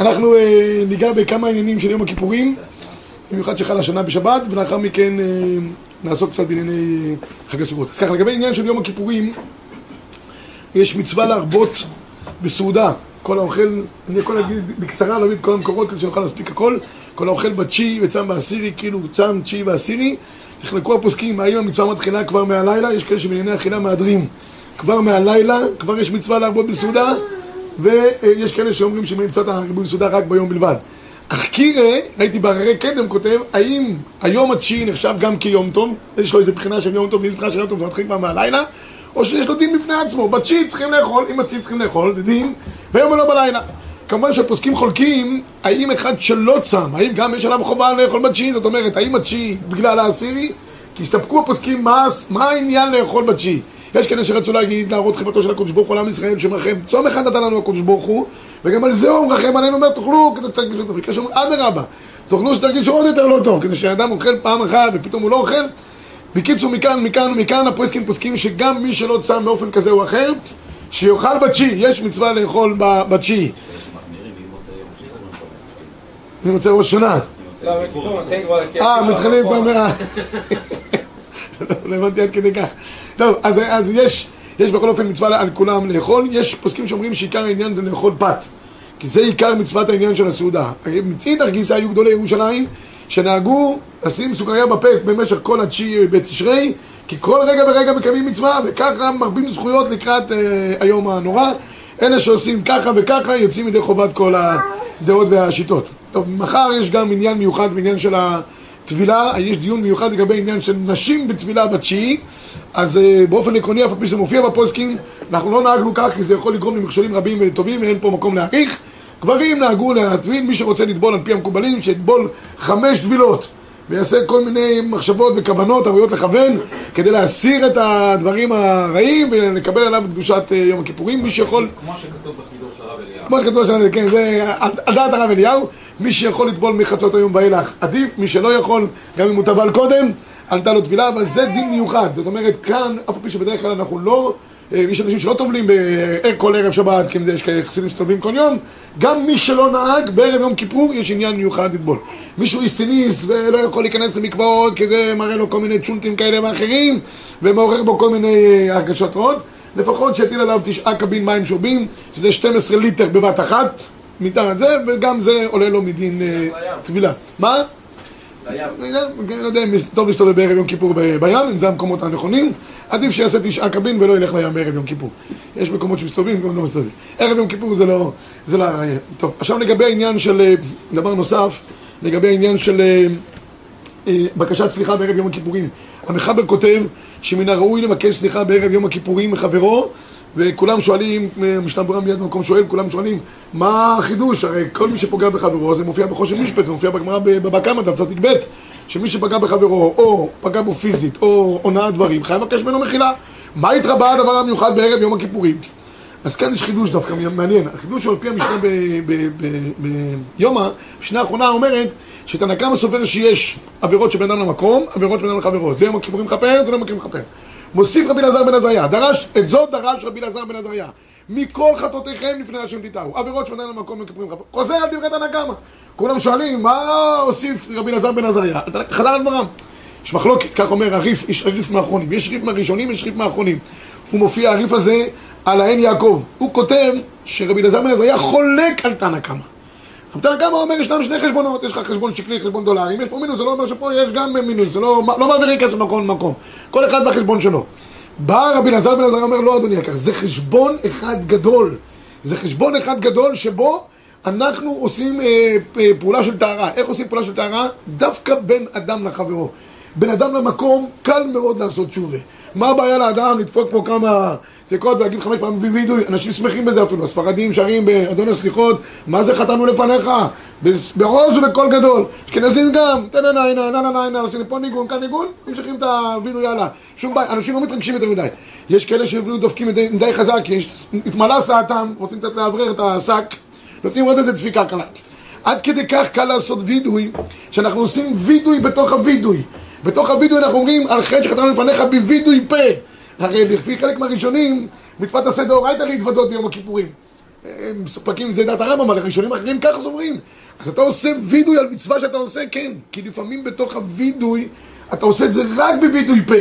אנחנו אה, ניגע בכמה עניינים של יום הכיפורים, במיוחד שחל השנה בשבת, ולאחר מכן אה, נעסוק קצת בענייני אה, חג הסוכות. אז ככה, לגבי עניין של יום הכיפורים, יש מצווה להרבות בסעודה. כל האוכל, אני יכול להגיד בקצרה, להביא את כל המקורות כדי שנוכל להספיק הכל. כל האוכל בתשיעי וצם בעשירי, כאילו צם תשיעי ועשירי. נחלקו הפוסקים, האם המצווה מתחילה כבר מהלילה? יש כאלה שבענייני אכילה מהדרים. כבר מהלילה, כבר יש מצווה להרבות בסעודה. ויש כאלה שאומרים שמצוות הריבוי סעודה רק ביום בלבד. אך קירה, ראיתי בהררי קדם כותב, האם היום התשיעי נחשב גם כיום טוב? יש לו איזה בחינה של יום טוב בחינה של יום טוב ומתחיל כבר מהלילה? או שיש לו דין בפני עצמו, בתשיעי צריכים לאכול, אם בתשיעי צריכים לאכול, זה דין, ויום ולא בלילה. כמובן שהפוסקים חולקים, האם אחד שלא צם, האם גם יש עליו חובה לאכול בתשיעי, זאת אומרת, האם התשיעי בגלל העשירי? כי הסתפקו הפוסקים, מה, מה העניין לאכול בתשיעי? יש כאלה שרצו להגיד, להראות חמתו של הקדוש ברוך הוא לעם ישראל שמרחם, צום אחד נתן לנו הקדוש ברוך הוא, וגם על זה הוא מרחם עלינו, אומר תאכלו אדרבה, תאכלו שתרגישו עוד יותר לא טוב, כדי שהאדם אוכל פעם אחת ופתאום הוא לא אוכל. בקיצור, מכאן, מכאן ומכאן הפוסקים פוסקים שגם מי שלא צם באופן כזה או אחר, שיאכל בתשיעי, יש מצווה לאכול בתשיעי. רוצה ראש שנה. אה, מתחילים כבר מה... לא הבנתי עד כדי כך. טוב, אז, אז יש, יש בכל אופן מצווה על כולם לאכול, יש פוסקים שאומרים שעיקר העניין זה לאכול פת, כי זה עיקר מצוות העניין של הסעודה. מצעידך גיסא היו גדולי ירושלים, שנהגו לשים סוכריה בפה במשך כל התשיעי בתשרי, כי כל רגע ורגע מקיימים מצווה, וככה מרבים זכויות לקראת אה, היום הנורא. אלה שעושים ככה וככה יוצאים ידי חובת כל הדעות והשיטות. טוב, מחר יש גם עניין מיוחד בעניין של הטבילה, יש דיון מיוחד לגבי עניין של נשים בטבילה בתשיעי. אז uh, באופן עקרוני, אף על פי שזה מופיע בפוסקים, אנחנו לא נהגנו כך כי זה יכול לגרום למכשולים רבים וטובים ואין פה מקום להעריך. גברים נהגו להטביל, מי שרוצה לטבול על פי המקובלים, שיטבול חמש טבילות ויעשה כל מיני מחשבות וכוונות הראויות לכוון כדי להסיר את הדברים הרעים ולקבל עליו קדושת uh, יום הכיפורים. מי שיכול... כמו שכתוב בסידור של הרב אליהו. כמו שכתוב של הרב אליהו, כן, זה על דעת הרב אליהו. מי שיכול לטבול מחצות היום ואילך עדיף, מי שלא יכול, גם אם הוא טבל קודם, עלתה לו טבילה, אבל זה דין מיוחד. זאת אומרת, כאן, אף פי שבדרך כלל אנחנו לא... יש אנשים שלא טובלים כל ערב שבת, כי יש כאלה חסידים שטובלים כל יום, גם מי שלא נהג, בערב יום כיפור יש עניין מיוחד לטבול. מישהו איסטניס ולא יכול להיכנס למקוואות, כי זה מראה לו כל מיני צ'ונטים כאלה ואחרים, ומעורר בו כל מיני הרגשות רעות, לפחות שיטיל עליו תשעה קבין מים שובים, שזה 12 ליטר בבת אחת, מתחת זה, וגם זה עולה לו מדין טבילה. מה? אני לא יודע אם טוב להסתובב בערב יום כיפור בים, אם זה המקומות הנכונים, עדיף שיעשה תשעה קבין ולא ילך לים בערב יום כיפור. יש מקומות שמסתובבים וגם לא מסתובבים. ערב יום כיפור זה לא... זה לא... טוב, עכשיו לגבי העניין של... דבר נוסף, לגבי העניין של בקשת סליחה בערב יום הכיפורים. המחבר כותב שמן הראוי לבקש סליחה בערב יום הכיפורים מחברו וכולם שואלים, משנה ברורה מיד במקום שואל, כולם שואלים מה החידוש? הרי כל מי שפוגע בחברו זה מופיע בחושן משפט, זה מופיע בגמרא בבבא קמא, דף צדיק ב' שמי שפגע בחברו או פגע בו פיזית או הונאת דברים חייב לבקש ממנו מחילה מה התרבה הדבר המיוחד בערב יום הכיפורים? אז כאן יש חידוש דווקא מעניין החידוש הוא על פי המשנה ביומא, המשנה האחרונה אומרת שתנא קמא סובר שיש עבירות שבין אדם למקום, עבירות שבין אדם לחברו זה יום הכיפורים מכפר, זה לא יום הכיפורים מכפר מוסיף רבי אלעזר בן עזריה, דרש, את זאת דרש רבי אלעזר בן עזריה. מכל חטאותיכם לפני השם תתארו עבירות שבנן למקום וכיפורים חפר חוזר על דברי תנא קמא כולם שואלים, מה הוסיף רבי אלעזר בן עזריה? חזר על דברם. יש מחלוקת, כך אומר הריף, יש ריף מהאחרונים. יש ריף מהראשונים, יש ריף מהאחרונים. הוא מופיע הריף הזה על העין יעקב. הוא כותב שרבי אלעזר בן עזריה חולק על תנא קמא רבי תנא קמא אומר ישנם שני חשבונות, יש לך חשבון שקלי, חשבון דולרים, יש פה מינוס, זה לא אומר שפה יש גם מינוס, זה לא, לא מעבירים כסף מקום למקום, כל אחד בחשבון שלו. בא רבי אלעזר בן עזריה אומר לא אדוני יקר, זה חשבון אחד גדול, זה חשבון אחד גדול שבו אנחנו עושים אה, אה, פעולה של טהרה. איך עושים פעולה של טהרה? דווקא בין אדם לחברו. בין אדם למקום, קל מאוד לעשות תשובה. מה הבעיה לאדם לדפוק פה כמה דפקות ולהגיד חמש פעמים וידוי? אנשים שמחים בזה אפילו. הספרדים שרים באדון הסליחות, מה זה חטאנו לפניך? בעוז ובקול גדול. אשכנזים גם, תן עיני, נה נה נה נה, עושים פה ניגון, כאן ניגון, ממשיכים את הווידוי הלאה. שום בעיה, אנשים לא מתרגשים יותר מדי. יש כאלה שאפילו דופקים מדי חזק, כי התמלא סעתם, רוצים קצת לאוורר את השק, נותנים עוד איזה דפיקה קלה. עד כדי כך קל לעשות וידוי, שאנחנו עושים וידוי בתוך הוידוי. בתוך הוידוי אנחנו אומרים, על חטא שחטאנו לפניך בווידוי פה. הרי לפי חלק מהראשונים, מצוות עשה דאורייתא להתוודות ביום הכיפורים. הם מסופקים, זה דעת הרמב"ם, אבל הראשונים האחרים ככה סוברים. אז אתה עושה וידוי על מצווה שאתה עושה, כן. כי לפעמים בתוך הוידוי, אתה עושה את זה רק בווידוי פה.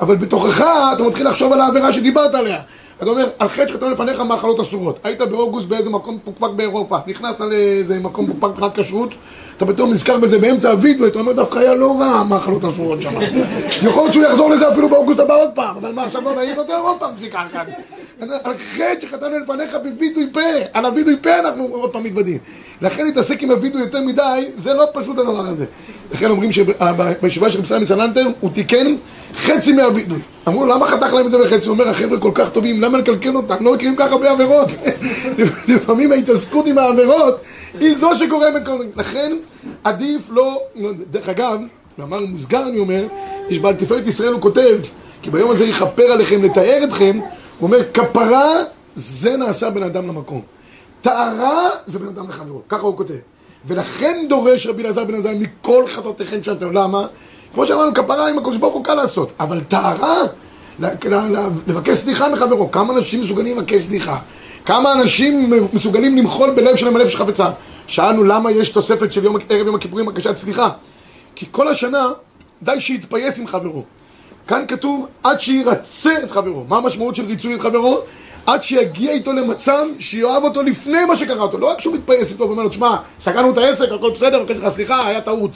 אבל בתוכך אתה מתחיל לחשוב על העבירה שדיברת עליה. אתה אומר, על חטא שכתוב לפניך מאכלות אסורות. היית באוגוסט באיזה מקום פוקפק באירופה, נכנסת לאיזה מקום פוקפק מבחינת כשרות, אתה פתאום נזכר בזה באמצע הווידאו, אתה אומר, דווקא היה לא רע מאכלות אסורות שם. יכול להיות שהוא יחזור לזה אפילו באוגוסט הבא עוד פעם, אבל מה עכשיו לא נעים יותר עוד פעם דפיקה אחת. על חטא שחטאנו לפניך בווידוי פה, על הווידוי פה אנחנו עוד פעם מתוודים. לכן להתעסק עם הווידוי יותר מדי, זה לא פשוט הדבר הזה. לכן אומרים שבישיבה של רבי סלנטר, הוא תיקן חצי מהווידוי. אמרו, למה חתך להם את זה בחצי? הוא אומר, החבר'ה כל כך טובים, למה לקלקל אותם? לא מכירים כל הרבה עבירות. לפעמים ההתעסקות עם העבירות היא זו שגורמת לכן עדיף לא... דרך אגב, מאמר מוסגר אני אומר, יש בעל תפארת ישראל, הוא כותב, כי ביום הזה יכפר עליכם לתאר אתכם, הוא אומר, כפרה זה נעשה בן אדם למקום. טהרה זה בן אדם לחברו, ככה הוא כותב. ולכן דורש רבי אלעזר בן עזריה מכל חטאותיכם שאתם, למה? כמו שאמרנו, כפרה עם הקדוש ברוך הוא קל לעשות, אבל טהרה, לבקש סליחה מחברו. כמה אנשים מסוגלים לבקש סליחה? כמה אנשים מסוגלים למחול בלב שלהם הלב של חפצה? שאלנו למה יש תוספת של יום, ערב יום הכיפורים בקשת סליחה. כי כל השנה די שיתפייס עם חברו. כאן כתוב עד שירצה את חברו. מה המשמעות של ריצוי את חברו? עד שיגיע איתו למצב שיאהב אותו לפני מה שקרה אותו. לא רק שהוא מתפייס איתו ואומר לו, תשמע, סגרנו את העסק, הכל בסדר, מבקש לך סליחה, היה טעות.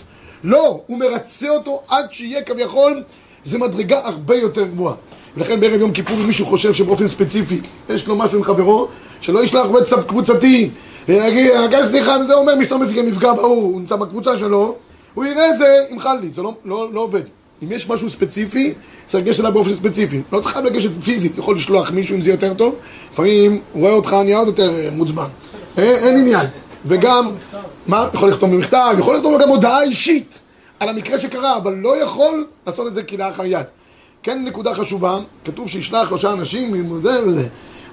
לא, הוא מרצה אותו עד שיהיה כביכול, זה מדרגה הרבה יותר גבוהה. ולכן בערב יום כיפור, אם מישהו חושב שבאופן ספציפי יש לו משהו עם חברו, שלא ישלח וואטסאפ קבוצתי, ויגיד, רגע סליחה, וזה אומר, מי שאתה מזיק מפגע בהוא, הוא נמצא בקבוצה שלו, הוא יראה את זה, ימחל לי, זה לא, לא, לא עובד. אם יש משהו ספציפי, צריך לגשת אליו באופן ספציפי. לא צריך לגשת פיזית, יכול לשלוח מישהו אם זה יותר טוב, לפעמים הוא רואה אותך, נהיה עוד יותר אה, מוצבן. אין, אה, אין עניין. וגם, מה? יכול לכתוב במכתב, יכול לכתוב גם הודעה אישית על המקרה שקרה, אבל לא יכול לעשות את זה כלאחר יד. כן, נקודה חשובה, כתוב שישלח שלושה אנשים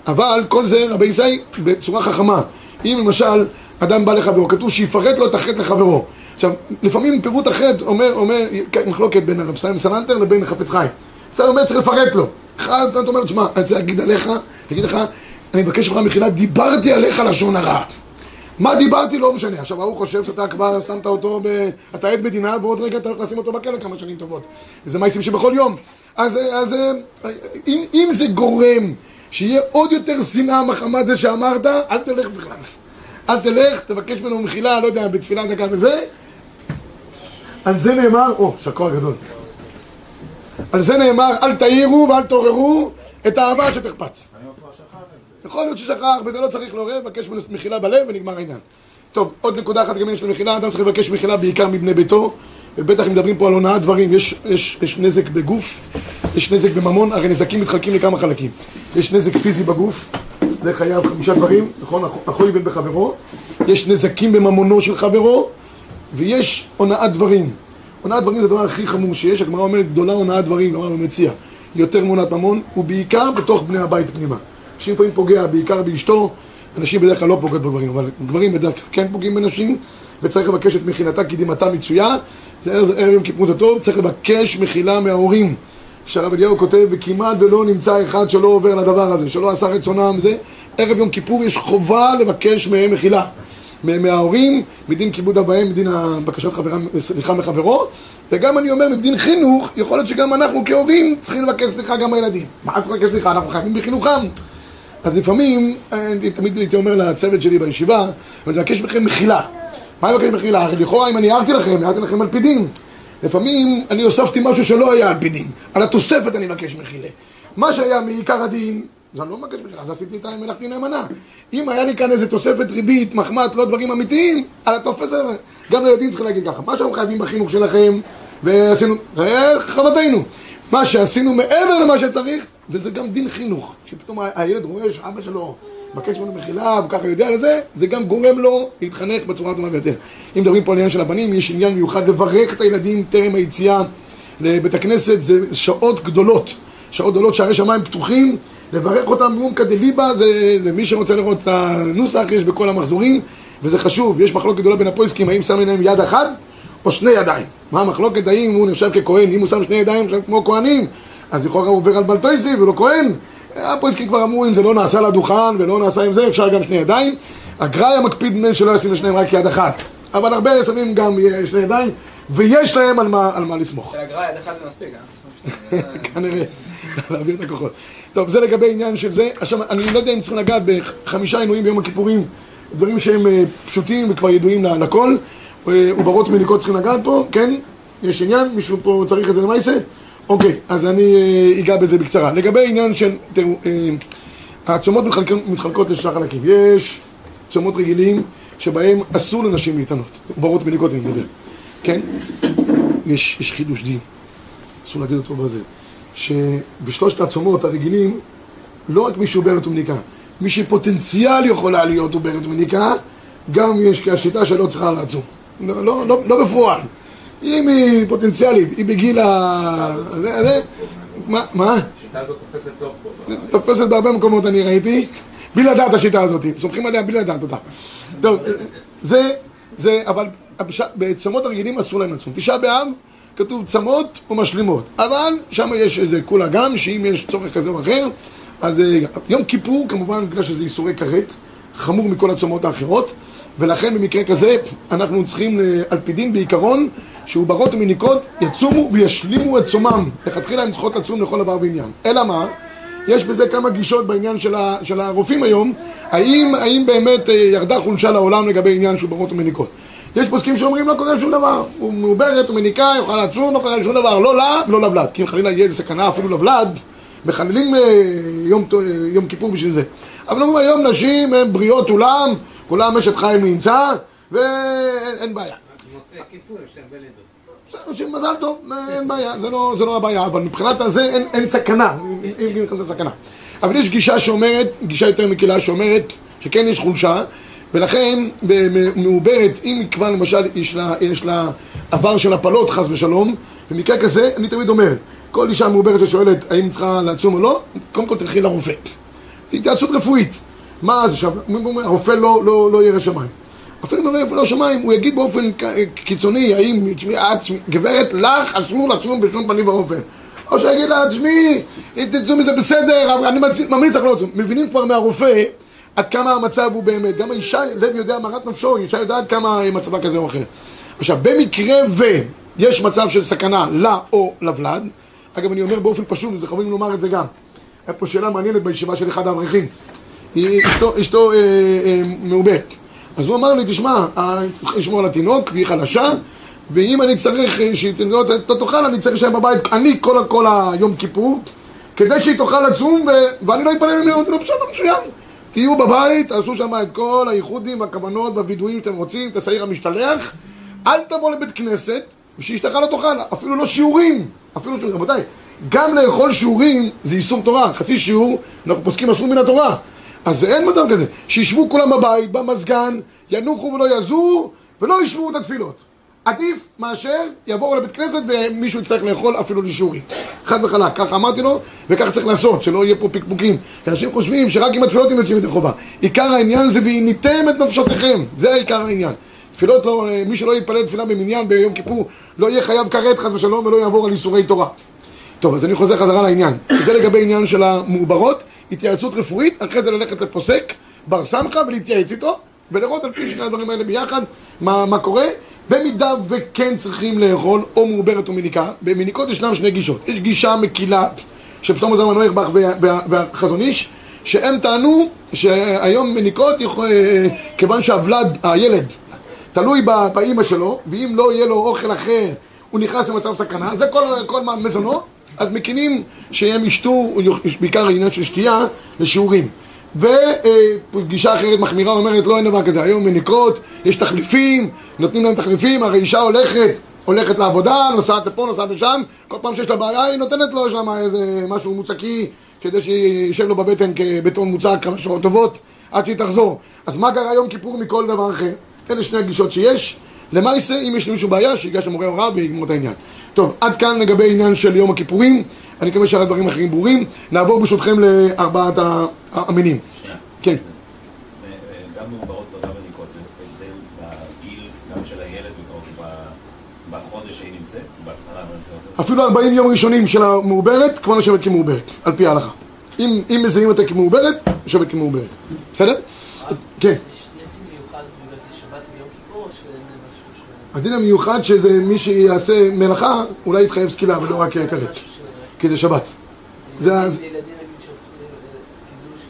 אבל כל זה, רבי ישראל, בצורה חכמה. אם למשל אדם בא לחברו, כתוב שיפרט לו את החטא לחברו. עכשיו, לפעמים פירוט החטא אומר, אומר, מחלוקת בין הרב סיים סלנטר לבין חפץ חי. זה אומר, צריך לפרט לו. אחד, אתה אומר, תשמע, אני רוצה להגיד עליך, להגיד לך, אני מבקש ממך מחילה, דיברתי עליך לשון הרע. מה דיברתי לא משנה. עכשיו, ההוא חושב שאתה כבר שמת אותו, ב... אתה עד מדינה, ועוד רגע אתה הולך לשים אותו בכלא כמה שנים טובות. וזה מעשים שבכל יום. אז, אז אם, אם זה גורם שיהיה עוד יותר שנאה מחמת זה שאמרת, אל תלך בכלל. אל תלך, תבקש ממנו מחילה, לא יודע, בתפילה דקה וזה. על זה נאמר, או, שקוע גדול. על זה נאמר, אל תעירו ואל תעוררו את האהבה שתחפץ. יכול להיות ששכח, וזה לא צריך לעורר, לבקש ממנו מחילה בלב ונגמר העניין. טוב, עוד נקודה אחת גם יש לו מחילה, אדם צריך לבקש מחילה בעיקר מבני ביתו, ובטח מדברים פה על הונאת דברים, יש, יש, יש נזק בגוף, יש נזק בממון, הרי נזקים מתחלקים לכמה חלקים. יש נזק פיזי בגוף, זה חייב חמישה דברים, נכון? אחוי בן בחברו, יש נזקים בממונו של חברו, ויש הונאת דברים. הונאת דברים זה הדבר הכי חמור שיש, הגמרא אומרת גדולה הונאת דברים, לא מציע. יותר מהונאת ממון, ובעיקר בתוך בני הבית פנימה. אנשים לפעמים פוגע בעיקר באשתו, אנשים בדרך כלל לא פוגעות בגברים, אבל גברים בדרך כלל כן פוגעים בנשים, וצריך לבקש את מחילתה כי דמעתה מצויה. זה ערב יום כיפור זה טוב, צריך לבקש מחילה מההורים. שהרב אליהו כותב, וכמעט ולא נמצא אחד שלא עובר לדבר הזה, שלא עשה רצונם זה. ערב יום כיפור יש חובה לבקש מהם מחילה. מההורים, מדין כיבוד אביהם, מדין בקשת סליחה מחברו, וגם אני אומר, מדין חינוך, יכול להיות שגם אנחנו כהורים צריכים לבקש סליחה גם מהילדים. מה צריך לבקש סליחה? אנחנו חייבים בחינוכם. אז לפעמים, אני תמיד הייתי אומר לצוות שלי בישיבה, אני מבקש מכם מחילה. מה אני מבקש מחילה? הרי לכאורה אם אני הערתי לכם, הערתי לכם על פי דין. לפעמים אני הוספתי משהו שלא היה על פי דין. על התוספת אני מבקש מחילה. מה שהיה מעיקר הדין, אז אני לא מבקש מחילה, אז עשיתי את מלאכתי נאמנה. אם היה לי כאן איזה תוספת ריבית, מחמד, לא דברים אמיתיים, על הטופס הזה, גם לילדים צריכים להגיד ככה. מה שאנחנו חייבים בחינוך שלכם, ועשינו, זה חובתנו. מה שעשינו מעבר למה שצריך, וזה גם דין חינוך. כשפתאום הילד רואה שאבא שלו מבקש ממנו מחילה וככה יודע לזה, זה גם גורם לו להתחנך בצורה טובה ביותר. אם מדברים פה על עניין של הבנים, יש עניין מיוחד לברך את הילדים טרם היציאה לבית הכנסת, זה שעות גדולות. שעות גדולות, שערי שמיים פתוחים, לברך אותם מאומקא דליבה, זה, זה מי שרוצה לראות את הנוסח, יש בכל המחזורים, וזה חשוב, יש מחלוקת גדולה בין הפויסקים, האם שם עליהם יד אחת או שני ידיים. מה המחלוקת, האם הוא נחשב ככהן, אם הוא שם שני ידיים, נחשב כמו כהנים, אז לכאורה הוא עובר על בלטויסי ולא כהן, הפועסקים כבר אמרו אם זה לא נעשה על הדוכן ולא נעשה עם זה, אפשר גם שני ידיים. הגרא היה מקפיד נדמה שלא ישים לשניהם רק יד אחת. אבל הרבה שמים גם שני ידיים, ויש להם על מה, על מה לסמוך. הגר"א יד אחת זה מספיק, אה? כנראה, להעביר את הכוחות. טוב, זה לגבי עניין של זה. עכשיו, אני לא יודע אם צריכים לגעת בחמישה עינויים ביום הכיפורים, דברים שהם אה, פשוטים וכבר ידועים לכל. אה, עוברות מניקות צריכים לגעת פה, כן? יש עניין? מישהו פה צריך את זה למעשה? אוקיי, אז אני אה, אגע בזה בקצרה. לגבי עניין של, תראו, אה, הצומות מתחלקות, לשלושה חלקים. יש צומות רגילים שבהם אסור לנשים להתענות. עוברות מניקות אני מדבר, כן? יש, יש חידוש דין. אסור להגיד אותו בזה, שבשלושת הצומות הרגילים, לא רק מי שעוברת ומניקה, מי שפוטנציאל יכולה להיות עוברת ומניקה, גם יש כהשיטה שלא צריכה לעצום. לא, לא, לא, לא בפועל. אם היא פוטנציאלית, היא בגיל ה... זה, זה, מה? מה? השיטה הזאת תופסת טוב פה. תופסת בהרבה מקומות אני ראיתי, בלי לדעת השיטה הזאת, סומכים עליה בלי לדעת אותה. טוב, זה, זה, אבל בצומות הרגילים אסור להם לצום. תשעה באב, כתוב צמות ומשלימות, אבל שם יש איזה כולה גם, שאם יש צורך כזה או אחר, אז אה, יום כיפור, כמובן, בגלל שזה איסורי כרת, חמור מכל הצומות האחרות, ולכן במקרה כזה אנחנו צריכים, אה, על פי דין בעיקרון, שעוברות ומניקות יצומו וישלימו את צומם. לכתחילה הן צריכות לצום לכל דבר ועניין. אלא מה? יש בזה כמה גישות בעניין של, ה, של הרופאים היום, האם, האם באמת אה, ירדה חולשה לעולם לגבי עניין של עוברות ומניקות. יש פוסקים שאומרים לא קורה שום דבר, הוא מעוברת, הוא מניקה, יוכל לצום, לא קורה שום דבר, לא לה ולא לבלד, כי אם חלילה יהיה איזה סכנה אפילו לבלד, מחללים אה, יום, אה, יום כיפור בשביל זה. אבל אומרים היום נשים הן בריאות עולם, כולם אשת חיים נמצא, ואין אין בעיה. שמזל טוב, אין בעיה, זה לא, זה לא הבעיה, אבל מבחינת הזה אין, אין סכנה, אם נכנסת סכנה. אבל יש גישה שאומרת, גישה יותר מקלה שאומרת שכן יש חולשה, ולכן מעוברת, אם כבר למשל יש לה, יש לה עבר של הפלות חס ושלום, במקרה כזה אני תמיד אומר, כל אישה מעוברת ששואלת האם צריכה לעצום או לא, קודם כל תלכי לרופא. התייעצות רפואית. מה זה עכשיו? הרופא לא, לא, לא ירא שמיים. אפילו אם הרופא לא שמיים, הוא יגיד באופן קיצוני, האם, את, גברת, לך אסור לצום בשום פנים ואופן. או שיגיד לה, תשמעי, תצאו מזה בסדר, אני ממליץ לך לא לצום. מבינים כבר מהרופא עד כמה המצב הוא באמת. גם האישה, לב יודע מרת נפשו, אישה יודעת כמה מצבה כזה או אחר. עכשיו, במקרה ויש מצב של סכנה לה או לוולד, אגב, אני אומר באופן פשוט, וזה חייבים לומר את זה גם. היה פה שאלה מעניינת בישיבה של אחד האברכים. אשתו, אשתו אה, אה, מעוברת. אז הוא אמר לי, תשמע, אה, צריך לשמור על התינוק, והיא חלשה, ואם אני צריך אה, שהיא לא ת- לא תאכל, אני צריך להישאר בבית, אני כל, כל היום כיפור, כדי שהיא תאכל לצום, ו... ואני לא אתפלל ממנו, אמרתי לו, בסדר, מצוין. תהיו בבית, תעשו שם את כל הייחודים והכוונות והווידויים שאתם רוצים, את השעיר המשתלח, אל תבוא לבית כנסת, ושאשתך לא תאכל, אפילו לא שיעורים, אפילו שיעורים, רבותיי, גם לאכול שיעורים זה איסור תורה, חצי שיעור, אנחנו פוסקים אסור מן התורה. אז אין מצב כזה, שישבו כולם בבית, במזגן, ינוחו ולא יזוזו, ולא ישמעו את התפילות. עדיף מאשר יבואו לבית כנסת ומישהו יצטרך לאכול אפילו לשיעורים. חד וחלק, ככה אמרתי לו, וככה צריך לעשות, שלא יהיה פה פקפוקים. כי אנשים חושבים שרק עם התפילות הם יוצאים ידי חובה. עיקר העניין זה והניתם את נפשותיכם, זה עיקר העניין. תפילות לא, מי שלא יתפלל תפילה במניין ביום כיפור, לא יהיה חייב כרת חס ושלום ולא יעבור על איסורי תורה. טוב, אז אני חוזר חזרה לעניין. זה לגבי עניין של המעוברות, התייעצות רפואית, אחרי זה ללכת לפוסק, בר סמכה, ולהתייעץ איתו, ולראות על פי שני הדברים האלה ביחד, מה, מה קורה. במידה וכן צריכים לאכול או מעוברת או מניקה, במניקות ישנם שני גישות. יש גישה מקילה של אוירבך וה- וה- והחזון איש, שהם טענו שהיום מניקות, אה, כיוון שהוולד, הילד, תלוי באימא שלו, ואם לא יהיה לו אוכל אחר, הוא נכנס למצב סכנה, זה כל, כל מזונו, אז מקינים שהם ישתו, יש בעיקר העניין של שתייה, לשיעורים. וגישה אחרת מחמירה אומרת, לא, אין דבר כזה, היום מניקות, יש תחליפים, נותנים להם תחליפים, הרי אישה הולכת, הולכת לעבודה, נוסעת לפה, נוסעת לשם, כל פעם שיש לה בעיה, היא נותנת לו, יש לה איזה משהו מוצקי, כדי שישב לו בבטן כבטון מוצק כמה שעות טובות, עד שהיא תחזור. אז מה קרה יום כיפור מכל דבר אחר? אלה שני הגישות שיש. למעשה, אם יש למישהו בעיה, שיגש למורה הוראה ויגמור את העניין. טוב, עד כאן לגבי עניין של יום הכיפורים. אני מקווה שהרבה דברים אחרים ברורים. נעבור ברשותכם לארבעת ה- המינים. שנייה. כן. ו- גם מעוברות וגם מניקות, זה הבדל בגיל, גם של הילד בחודש שהיא נמצאת, בהתחלה. אבל אפילו 40 יום ראשונים של המעוברת, כבר נחשבת כמעוברת, על פי ההלכה. אם, מזהים אותה כמעוברת, נחשבת כמעוברת. בסדר? כן. הדין המיוחד שזה מי שיעשה מלאכה, אולי יתחייב סקילה ולא רק כרת. כי זה שבת. זה אז- ילדים נגיד שאוכלים אה, קידוש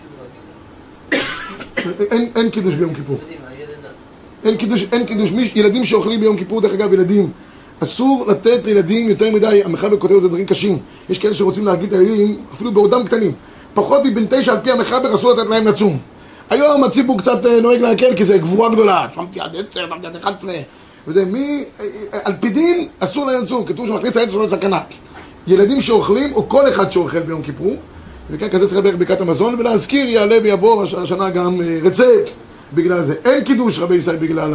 כאילו רגיל. אין, אין קידוש ביום כיפור. אין קידוש, אין קידוש, מי, ילדים שאוכלים ביום כיפור, דרך אגב, ילדים, אסור לתת לילדים יותר מדי, המחבר כותב על זה דברים קשים. יש כאלה שרוצים להגיד את הילדים, אפילו בעודם קטנים. פחות מבן תשע על פי המחבר אסור לתת להם לצום. היום הציבור קצת אה, נוהג להקל כי זה גבורה גדולה. שמתי עד עשר, שמתי עד 11. וזה מי, אה, אה, על פי דין אסור להם לצום, כתוב שמכניס הילד שלו לסכנה. ילדים שאוכלים, או כל אחד שאוכל ביום כיפור, וכן כזה צריך לדבר ברכת המזון, ולהזכיר יעלה ויבוא הש- השנה גם אה, רצפט בגלל זה. אין קידוש רבי ישראל בגלל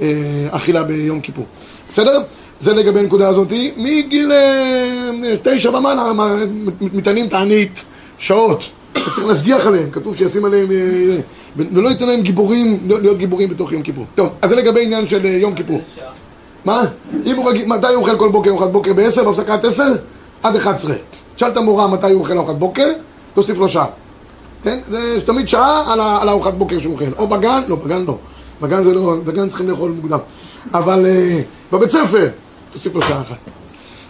האכילה ביום כיפור. בסדר? זה לגבי הנקודה הזאת. מגיל אה, תשע ומעלה מטענים תענית שעות. צריך להשגיח עליהם, כתוב שישים עליהם, אה, ולא ייתן להם גיבורים, להיות גיבורים בתוך יום כיפור. טוב, אז זה לגבי עניין של אה, יום כיפור. מה? אם הוא רגיל, מתי הוא אוכל כל בוקר ארוחת בוקר? ב-10, בהפסקת 10? עד 11. תשאל את המורה מתי הוא אוכל ארוחת בוקר, תוסיף לו שעה. כן? זה תמיד שעה על, הארוחת בוקר שהוא אוכל. או בגן, לא, בגן לא. בגן זה לא, בגן צריכים לאכול מוקדם. אבל אה, בבית ספר, תוסיף לו שעה אחת.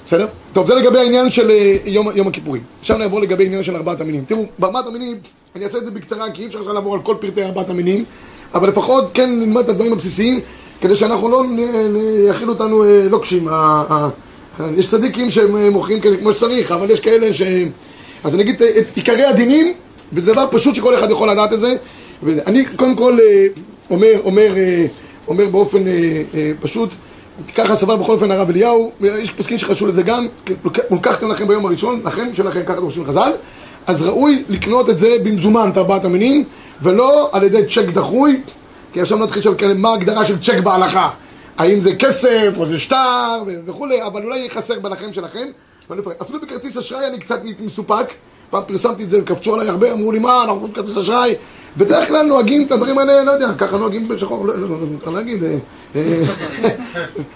בסדר? טוב, זה לגבי העניין של אה, יום, יום הכיפורים. עכשיו נעבור לגבי עניין של ארבעת המינים. תראו, בארבעת המינים, אני אעשה את זה בקצרה, כי אי אפשר עכשיו לעבור על כל פרטי ארבעת המינים, אבל לפחות כן נלמד את הדברים הבסיסיים, כדי שאנחנו לא נ- יכילו אותנו אה, לוקשים. ה- יש צדיקים שהם אה, מוכרים כמו שצריך, אבל יש כאלה ש... אז אני אגיד את- את עיקרי הדינים, וזה דבר פשוט שכל אחד יכול לדעת את זה. ואני קודם כל אה, אומר, אומר, אה, אומר באופן אה, אה, פשוט, ככה סבר בכל אופן הרב אליהו, יש פסקים שחשבו לזה גם, לקחתם לכם ביום הראשון, לכם שלכם, ככה דורשים חז"ל, אז ראוי לקנות את זה במזומן, את ארבעת המינים, ולא על ידי צ'ק דחוי, כי עכשיו נתחיל עכשיו כאלה, מה ההגדרה של צ'ק בהלכה? האם זה כסף, או זה שטר, וכולי, אבל אולי חסר בלחם שלכם. אפילו בכרטיס אשראי אני קצת מסופק, פעם פרסמתי את זה וקפצו עליי הרבה, אמרו לי מה, אנחנו בכרטיס אשראי. בדרך כלל נוהגים את הדברים האלה, לא יודע, ככה נוהגים בשחור, לא, לא, לא, מותר להגיד.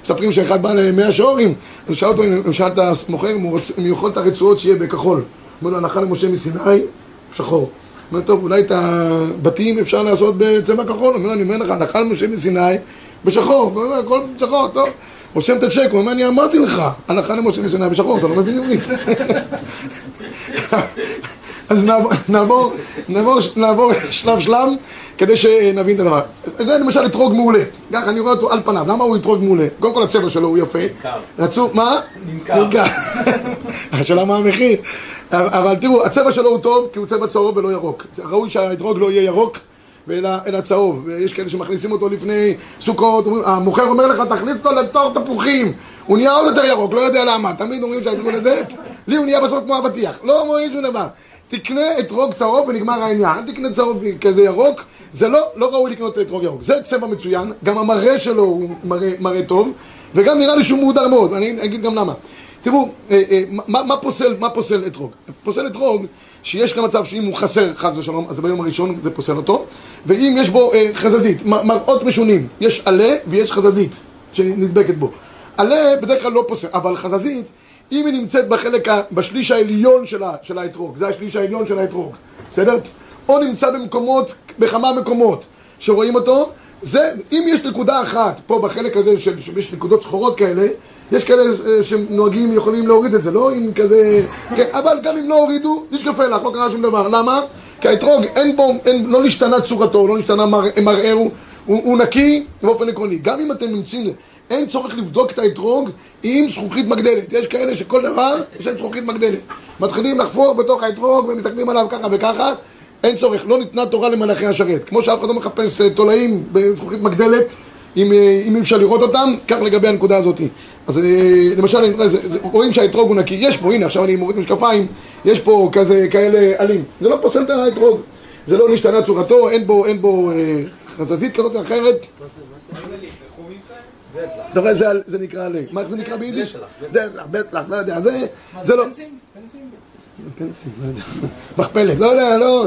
מספרים שאחד בא למאה שעורים, הוא שאל אותו אם שאל את המוכר אם הוא יכול את הרצועות שיהיה בכחול. אומר לו, הנחה למשה מסיני, שחור. אומר, טוב, אולי את הבתים אפשר לעשות בצבע כחול? אומר, אני אומר לך, הנחה למשה מסיני בשחור. הוא אומר, הכל בשחור, טוב. רושם את הצ'ק, הוא אומר, אני אמרתי לך, הנחה למשה מסיני בשחור, אתה לא מבין עברית. אז נעבור, נעבור, נעבור, נעבור שלב שלב כדי שנבין את הדבר. זה למשל אתרוג מעולה. ככה אני רואה אותו על פניו. למה הוא אתרוג מעולה? קודם כל הצבע שלו הוא יפה. נמכר. רצו, מה? נמכר. השאלה מה המחיר. אבל תראו, הצבע שלו הוא טוב כי הוא צבע צהוב ולא ירוק. ראוי שהאתרוג לא יהיה ירוק. אלא, אלא צהוב, ויש כאלה שמכניסים אותו לפני סוכות, אומרים- המוכר אומר לך תכניס אותו לתור תפוחים, הוא נהיה עוד יותר ירוק, לא יודע למה, תמיד אומרים שהאתרוג הזה, לי הוא נהיה בסוף כמו אבטיח, לא מועיל שום דבר. תקנה אתרוג צהוב ונגמר העניין, אל תקנה צהוב כזה ירוק, זה לא, לא ראוי לקנות אתרוג ירוק. זה צבע מצוין, גם המראה שלו הוא מראה, מראה טוב, וגם נראה לי שהוא מהודר מאוד, ואני אגיד גם למה. תראו, אה, אה, מה, מה, פוסל, אתרוג? פוסל אתרוג שיש גם מצב שאם הוא חסר חס ושלום, אז ביום הראשון זה פוסל אותו, ואם יש בו אה, חזזית, מראות משונים, יש עלה ויש חזזית שנדבקת בו. עלה בדרך כלל לא פוסל, אבל חזזית, אם היא נמצאת בחלק, ה, בשליש העליון של, ה, של האתרוג, זה השליש העליון של האתרוג, בסדר? או נמצא במקומות, בכמה מקומות שרואים אותו, זה, אם יש נקודה אחת פה בחלק הזה, של, שיש נקודות שחורות כאלה, יש כאלה אה, שנוהגים, יכולים להוריד את זה, לא אם כזה... כן, אבל גם אם לא הורידו, נשקפה לך, לא קרה שום דבר. למה? כי האתרוג, אין בו, אין, לא נשתנה צורתו, לא נשתנה מר, מראהו, הוא, הוא נקי באופן עקרוני. גם אם אתם נמצאים, אין צורך לבדוק את האתרוג עם זכוכית מגדלת. יש כאלה שכל דבר, יש להם זכוכית מגדלת. מתחילים לחפור בתוך האתרוג ומסתכלים עליו ככה וככה. אין צורך, לא ניתנה תורה למלאכי השרת. כמו שאף אחד לא מחפש אה, תולעים בזכוכית מגדלת, אם, אה, אם אי אפשר לראות אותם, כך לגבי הנקודה הזאת. אז אה, למשל, רואים שהאתרוג הוא נקי, יש פה, הנה, עכשיו אני מוריד משקפיים, יש פה כזה, כאלה עלים. זה לא פוסל את האתרוג. זה לא נשתנה צורתו, אין בו, אין בו אה, חזזית כזאת או אחרת. אתה רואה, זה, נקרא עלה. מה זה נקרא ביידיש? דטלח, בטלח, לא יודע. זה, זה לא... פנסים, לא יודע. מכפלת, לא יודע, לא...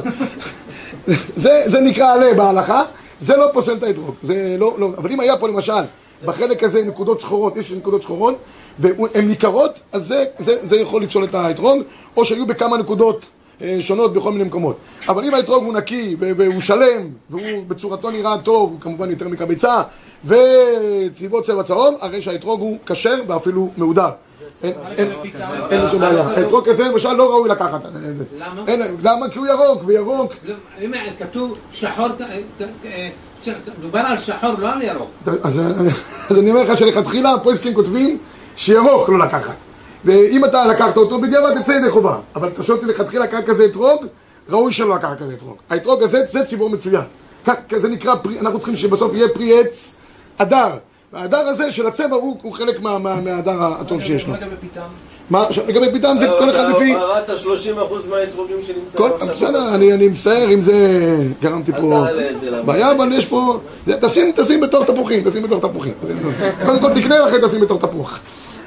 זה, זה נקרא עלה בהלכה, זה לא פוסל את האתרוג. זה לא, לא... אבל אם היה פה למשל, בחלק הזה נקודות שחורות, יש נקודות שחורות, והן ניכרות, אז זה, זה, זה יכול לפסול את האתרוג, או שהיו בכמה נקודות אה, שונות בכל מיני מקומות. אבל אם האתרוג הוא נקי והוא שלם, והוא בצורתו נראה טוב, הוא כמובן יותר מקביצה, וצבעו צבע צהוב, הרי שהאתרוג הוא כשר ואפילו מהודר. אין- לו שום בעיה. האתרוג כזה למשל לא ראוי לקחת. למה? למה? כי הוא ירוק, וירוק לא, כתוב שחור, מדובר על שחור, לא על ירוק. אז, אני אומר לך שלכתחילה הפויסקים כותבים שירוק לא לקחת. ואם אתה לקחת אותו, בדיעבד תצא ידי חובה. אבל אתה שואל אותי לכתחילה ככה כזה אתרוג, ראוי שלא לקחת כזה אתרוג. האתרוג הזה, זה ציבור מצוין. כך, זה נקרא פרי, אנחנו צריכים שבסוף יהיה פרי עץ הדר. וההדר הזה של הצבע הוא, חלק מה, מה, מההדר הטוב שיש לו. מה, עכשיו, לגבי פיתם זה כל אחד לפי... הרדת 30% מהאתרוגים שנמצאים עכשיו. בסדר, אני, אני מצטער אם זה גרמתי אל פה תעלה את זה למ- בעיה, אבל יש פה... תשים, תשים בתוך תפוחים, תשים בתוך תפוחים. קודם כל תקנה ואחרי תשים בתוך תפוח.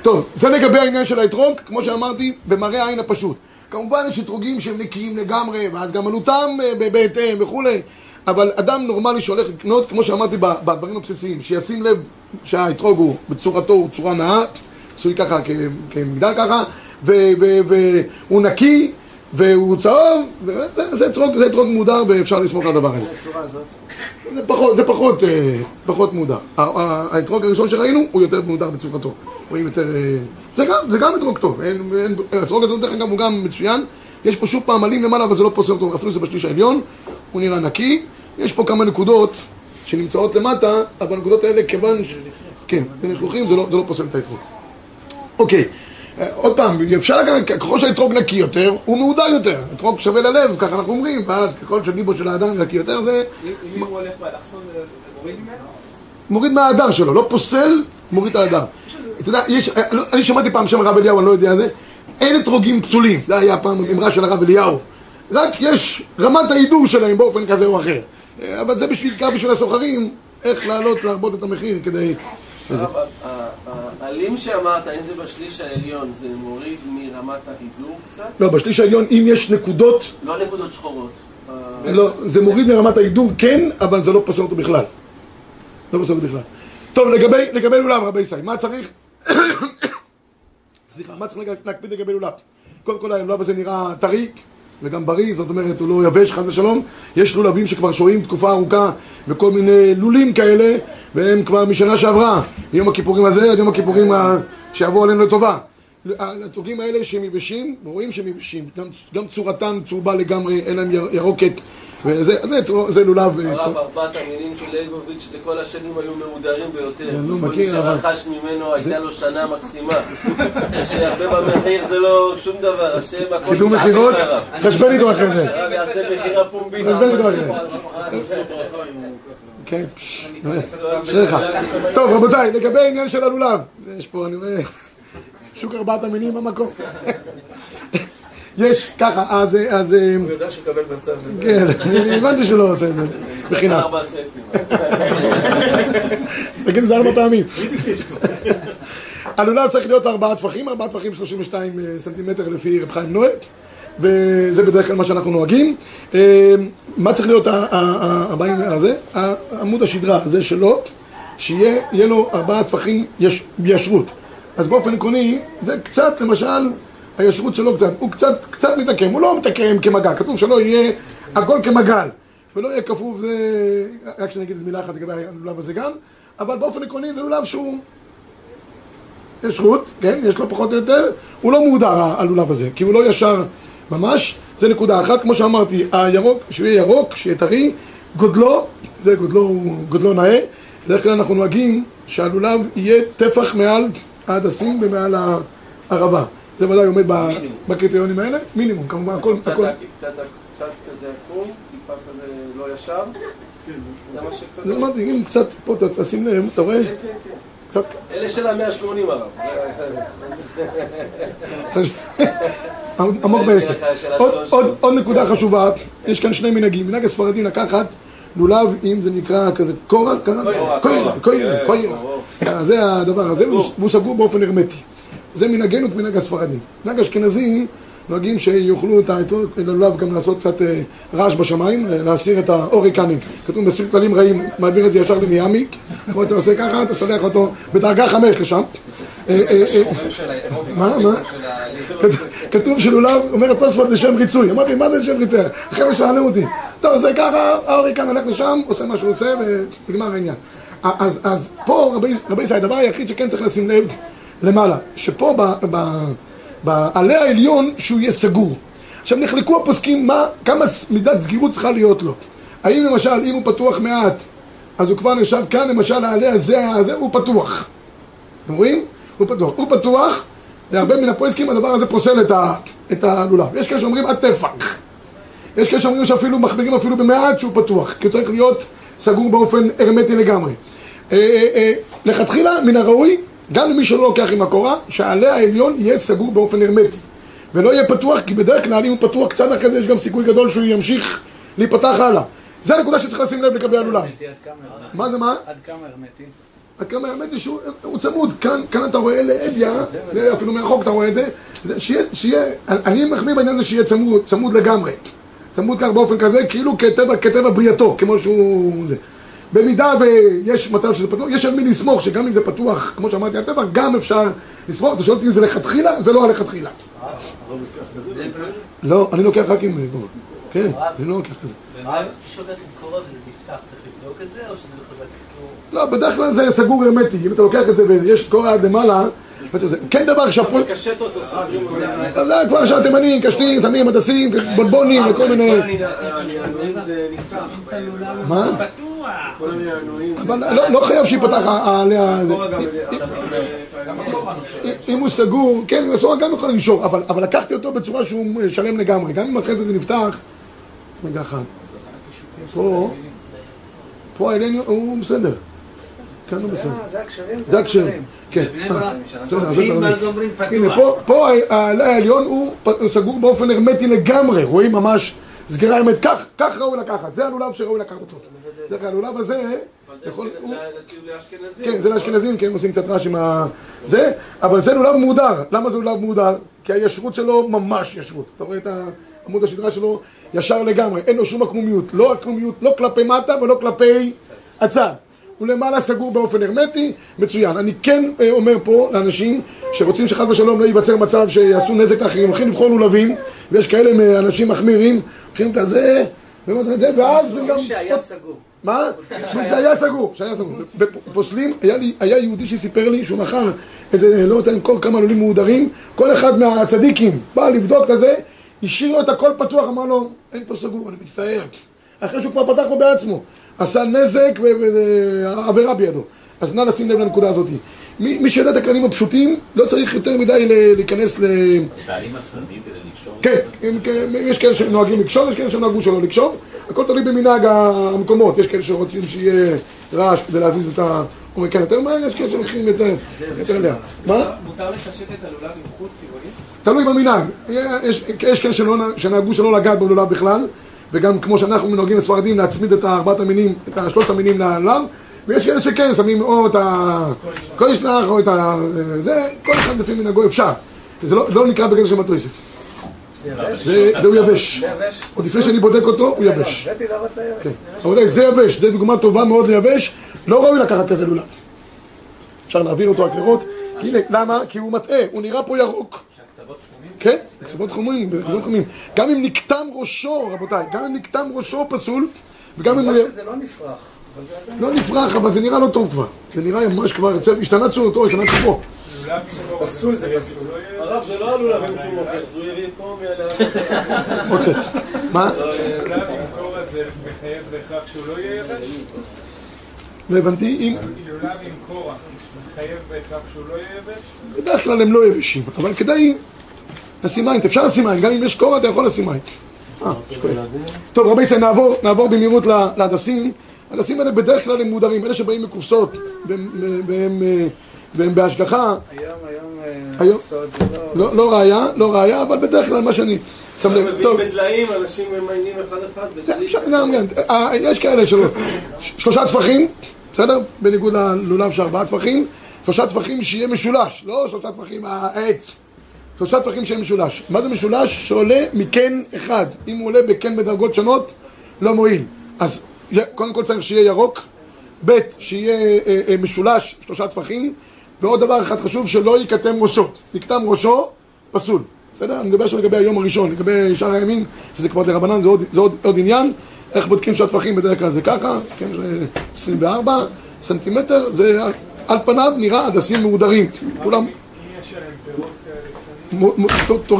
טוב, זה לגבי העניין של האתרוג, כמו שאמרתי, במראה העין הפשוט. כמובן יש אתרוגים שהם נקיים לגמרי, ואז גם עלותם אה, בהתאם וכולי. אבל אדם נורמלי שהולך לקנות, כמו שאמרתי בדברים הבסיסיים, שישים לב שהאתרוג הוא בצורתו הוא צורה נאה, עשוי ככה כמגדל ככה, והוא נקי, והוא צהוב, זה אתרוג- זה אתרוג מודר ואפשר לסמוך על הדבר הזה. זה פחות, זה פחות, אה, פחות מודר. האתרוג הראשון שראינו הוא יותר מודר בצורתו. רואים יותר... אה, זה גם, זה גם אתרוג טוב. האתרוג הזה דרך אגב הוא גם מצוין. יש פה שוב פעם עלים למעלה אבל זה לא פוסל אותו, אפילו זה בשליש העליון. הוא נראה נקי. יש פה כמה נקודות שנמצאות למטה, אבל הנקודות האלה כיוון... ש... כן, בלכלוכים זה לא, זה לא פוסל את האתרוג. אוקיי. אה, עוד פעם, אפשר לקחת, ככל שהאתרוג נקי יותר, הוא מהודר יותר. אתרוג שווה ללב, ככה אנחנו אומרים, ואז ככל שליבו של האדם נקי יותר, זה אם הוא הולך באלכסון, מוריד ממנו? מוריד מההדר שלו, לא פוסל, מוריד את ההדר. אתה יודע, יש, אה, לא, אני שמעתי פעם שם הרב אליהו, אני לא יודע זה, אין אתרוגים פסולים, זה היה פעם אמרה של הרב אליהו. רק יש רמת ההידור שלהם באופן כזה או אחר. אה, אבל זה בשביל, גם בשביל הסוחרים, איך לעלות, להרבות את המחיר כדי... הרב, ה- ה- העלים שאמרת, אם זה בשליש העליון, זה מוריד מרמת ההידור קצת? לא, בשליש העליון, אם יש נקודות, לא נקודות שחורות. אה, לא, זה מוריד מרמת ההידור, כן, אבל זה לא פוסל אותו בכלל. לא פוסל אותו בכלל. טוב, לגבי, לגבי לולב, רבי ישראל, מה צריך? סליחה, מה צריך להקפיד לגבי לולב? קודם כל, הלולב הזה נראה טרי וגם בריא, זאת אומרת, הוא לא יבש, חס ושלום. יש לולבים שכבר שוהים תקופה ארוכה וכל מיני לולים כאלה, והם כבר משנה שעברה, מיום הכיפורים הזה עד יום הכיפורים שיבואו עלינו לטובה. התוגים האלה שהם יבשים, רואים שהם יבשים, גם, גם צורתם צהובה לגמרי, אין להם יר- ירוקת, וזה זה, זה לולב. אה, הרב, ארבעת המינים של ליבוביץ' לכל השנים היו מהודרים ביותר. אני לא כל מכיר, מי אבל- שרכש ממנו הייתה לו שנה מקסימה. שהרבה במחיר זה לא שום דבר, השם הכל קידום מכירות. חשבן איתו אחרי זה. הרב יעשה מכירה פומבית. חשבן איתו אחרי זה. כן, אשריך. טוב, רבותיי, לגבי העניין של הלולב, יש פה, אני רואה, שוק ארבעת המינים במקום. יש, ככה, אז, אז, הוא יודע שהוא יקבל בשר. כן, הבנתי שהוא לא עושה את זה בחינם. ארבע סנטים. תגיד את זה ארבע פעמים. הלולב צריך להיות ארבעה טפחים, ארבעה טפחים 32 סנטימטר לפי רב חיים נועה, וזה בדרך כלל מה שאנחנו נוהגים. אה, מה צריך להיות הזה? עמוד השדרה הזה שלו, שיהיה יהיה לו ארבעה טפחים יש- ישרות. אז באופן עקרוני, זה קצת, למשל, הישרות שלו קצת, הוא קצת, קצת מתעקם, הוא לא מתעקם כמגל, כתוב שלא יהיה הכל כמגל, ולא יהיה כפוף, זה, רק שנגיד איזה מילה אחת לגבי הלולב הזה גם, אבל באופן עקרוני זה לולב שהוא יש רות, כן, יש לו פחות או יותר, הוא לא מודר הלולב הזה, כי הוא לא ישר ממש, זה נקודה אחת, כמו שאמרתי, הירוק, שהוא יהיה ירוק, שיהיה טרי, גודלו, זה גודלו, גודלו נאה, בדרך כלל אנחנו נוהגים שהלולב יהיה טפח מעל ההדסים ומעל הערבה, זה ודאי עומד בקריטריונים האלה, מינימום, כמובן, הכל, קצת כזה עקום, טיפה כזה לא ישר. זה מה שקצת... אם קצת, פה אתה תשים לב, אתה רואה? כן, כן, כן. קצת, אלה של ה-180 הרב. עמוק בעסק. עוד- נקודה חשובה, יש כאן שני מנהגים. מנהג הספרדי לקחת לולב, אם זה נקרא כזה קורה, קרה? קורה, קוירה, קורה. קוירה, כן, קוירה. אה, זה הדבר הזה, והוא סגור באופן הרמטי. זה מנהגנו כמנהג הספרדים. מנהג אשכנזים נוהגים שיאכלו את האתרוג, לולב גם לעשות קצת אה, רעש בשמיים, אה, להסיר את האוריקנים. כתוב מסיר כללים רעים, מעביר את זה ישר למיאמי, כמו אתה עושה ככה, אתה שולח אותו בדרגה חמש לשם. אה, אה, אה, מה, מה? כתוב שלולב, אומר התוספות לשם ריצוי. אמרתי, מה זה לשם ריצוי? החבר'ה שאלו אותי. טוב, זה ככה, האורי כאן הולך לשם, עושה מה שהוא עושה, ונגמר העניין. אז, פה, רבי, ישראל, הדבר היחיד שכן צריך לשים לב למעלה, שפה ב- ב- בעלי העליון, שהוא יהיה סגור. עכשיו נחלקו הפוסקים מה, כמה מידת סגירות צריכה להיות לו. האם למשל, אם הוא פתוח מעט, אז הוא כבר נחשב כאן, למשל, העלה הזה, הזה, הוא פתוח. אתם רואים? הוא פתוח. הוא פתוח, להרבה מן הפועסקים הדבר הזה פוסל את, ה, את הלולב. יש כאלה שאומרים עד טפח. יש כאלה שאומרים שאפילו מחמירים אפילו במעט שהוא פתוח, כי הוא צריך להיות סגור באופן הרמטי לגמרי. אה, אה, אה, לכתחילה, מן הראוי, גם למי שלא לוקח עם הקורה, שהעלה העליון יהיה סגור באופן הרמטי. ולא יהיה פתוח, כי בדרך כלל אם הוא פתוח קצת אחרי זה, יש גם סיכוי גדול שהוא ימשיך להיפתח הלאה. זה הנקודה שצריך לשים לב לגבי הלולב. מה זה מה? עד כמה הרמטי? עד כמה האמת היא שהוא הוא צמוד, כאן, כאן אתה רואה לאדיה, אפילו מרחוק אתה רואה את זה, שיהיה, שיהיה, אני מחמיא בעניין הזה שיהיה צמוד, צמוד לגמרי, צמוד כך באופן כזה, כאילו כטבע, כטבע בריאתו, כמו שהוא זה. במידה ויש מצב שזה פתוח, יש על מי לסמוך, שגם אם זה פתוח, כמו שאמרתי, הטבע, גם אפשר לסמוך, אתה שואל אותי אם זה לכתחילה, זה לא הלכתחילה. לא, אני לוקח רק עם. כן, אני לא לוקח כזה. ומה שולט עם כובע וזה נפתח, צריך לבדוק את זה, או שזה חזק כאילו... לא, בדרך כלל זה סגור הרמטי, אם אתה לוקח את זה ויש קורה עד למעלה, כן דבר אז זה כבר שהתימנים, קשתים, שמים הדסים, בונבונים וכל מיני... מה? אבל לא- לא חייב שייפתח. פה גם... אם- אם הוא סגור, כן, הסוהר גם יכול לנשור, אבל אבל לקחתי אותו בצורה שהוא שלם לגמרי, גם אם אחרי זה זה נפתח... רגע אחד. פה, פה העליון הוא בסדר. כאן הוא בסדר. זה הקשרים? זה הקשר. כן. הנה. פה, העלה העליון הוא סגור באופן הרמטי לגמרי, רואים ממש סגירה הרמטית, כך, כך ראוי לקחת, זה הלולב שראוי לקחת אותו. דרך הלולב הזה, יכול, הוא, לאשכנזים. כן, זה לאשכנזים, כי הם עושים קצת רעש עם ה... זה, אבל זה לולב מודר. למה זה לולב מודר? כי הישרות שלו ממש ישרות. אתה רואה את עמוד השדרה שלו ישר לגמרי, אין לו שום עקמומיות. לא עקמומיות, לא כלפי מטה ולא כלפי הצד. הוא למעלה סגור באופן הרמטי, מצוין. אני כן אה, אומר פה לאנשים שרוצים שחס ושלום לא ייווצר מצב שיעשו נזק לאחרים, הולכים לבחור לולבים, ויש כאלה מאנשים מחמירים, הולכים את זה, ואז זה גם... שהיה סגור. מה? זה היה סגור, שהיה סגור. בפוסלים, היה, לי, היה יהודי שסיפר לי שהוא מכר איזה, לא רוצה למכור כמה לולים מהודרים, כל אחד מהצדיקים בא לבדוק את הזה, השאיר לו את הכל פתוח, אמר לו, אין פה סגור, אני מצטער. אחרי שהוא כבר פתח פה בעצמו, עשה נזק ועבירה בידו. אז נא לשים לב לנקודה הזאת. מי, מי שיודע את הכללים הפשוטים, לא צריך יותר מדי להיכנס ל... בעלים עצלנים כדי לקשור? כן, כן, יש כאלה שנוהגים לקשור, יש כאלה שנוהגו שלא לקשור, הכל תלוי במנהג המקומות, יש כאלה שרוצים שיהיה רעש כדי להזיז את ה... אומרים כן יותר מהר, יש כאלה שלוקחים יותר לאט. מה? מותר לפשט את הלולב עם חוט צבעוני? תלוי במנהג. יש, כאלה שנהגו שלא לגעת בלולב בכלל, וגם כמו שאנחנו נוהגים לספרדים להצמיד את ארבעת המינים, את שלושת המינים ללולב, ויש כאלה שכן, שמים או את הקוישנח או את ה... זה, כל אחד לפי מנהגו אפשר. זה לא, לא נקרא בגלל של מטריסת. זה, זהו יבש. עוד לפני שאני בודק אותו, הוא יבש. ליבש. כן. רבותיי, זה יבש, זו דוגמה טובה מאוד ליבש, לא ראוי לקחת כזה לולב. אפשר להעביר אותו רק לראות. הנה, למה? כי הוא מטעה, הוא נראה פה ירוק. כן, קצוות חומים, קצוות חומים. גם אם נקטם ראשו, רבותיי, גם אם נקטם ראשו פסול, וגם אם שזה לא נפרח. זה לא נפרח, אבל זה נראה לא טוב כבר. זה נראה ממש כבר, השתנה צורתו, השתנה צורו. פסול זה פסול. הרב, זה לא הלולבים שהוא מוכר, זה הוא הביא פה מעל... עוצת. מה? לולב עם קורה זה מחייב בהכרח שהוא לא יהיה יבש? לא הבנתי, אם... לולב עם מחייב בהכרח שהוא לא יהיה יבש? בדרך כלל הם לא יבשים, אבל כדאי לשים מים, אפשר לשים מים, גם אם יש קורה אתה יכול לשים מים. אה. טוב רבי ישראל, נעבור, נעבור במהירות להדסים. ההדסים האלה בדרך כלל הם מודרים, אלה שבאים מקופסות והם, בהשגחה, היום, היום, אה. קופסאות זה לא... לא, לא ראיה, לא ראיה, אבל בדרך כלל מה שאני שם לב, טוב, בדליים, אנשים ממיינים אחד אחד, אה, יש כאלה שלא, שלושה טפחים, בסדר? בניגוד ללולב של ארבעה טפחים, שלושה טפחים שיהיה משולש, לא שלושה טפחים העץ, שלושה טפחים שיהיה משולש. מה זה משולש? שעולה מקן אחד. אם הוא עולה בקן בדרגות שונות, לא מועיל. אז קודם כל צריך שיהיה ירוק, ב', שיהיה אה, אה, משולש, שלושה טפחים, ועוד דבר אחד חשוב, שלא ייכתם ראשו. יקטם ראשו, פסול. בסדר? אני מדבר עכשיו לגבי היום הראשון, לגבי שאר הימים, שזה כבר דרבנן, זה, עוד, זה עוד, עוד עניין. איך בודקים שהטפחים בדרך כלל זה ככה, כן, זה 24 סנטימטר, זה על פניו נראה הדסים מהודרים. כולם,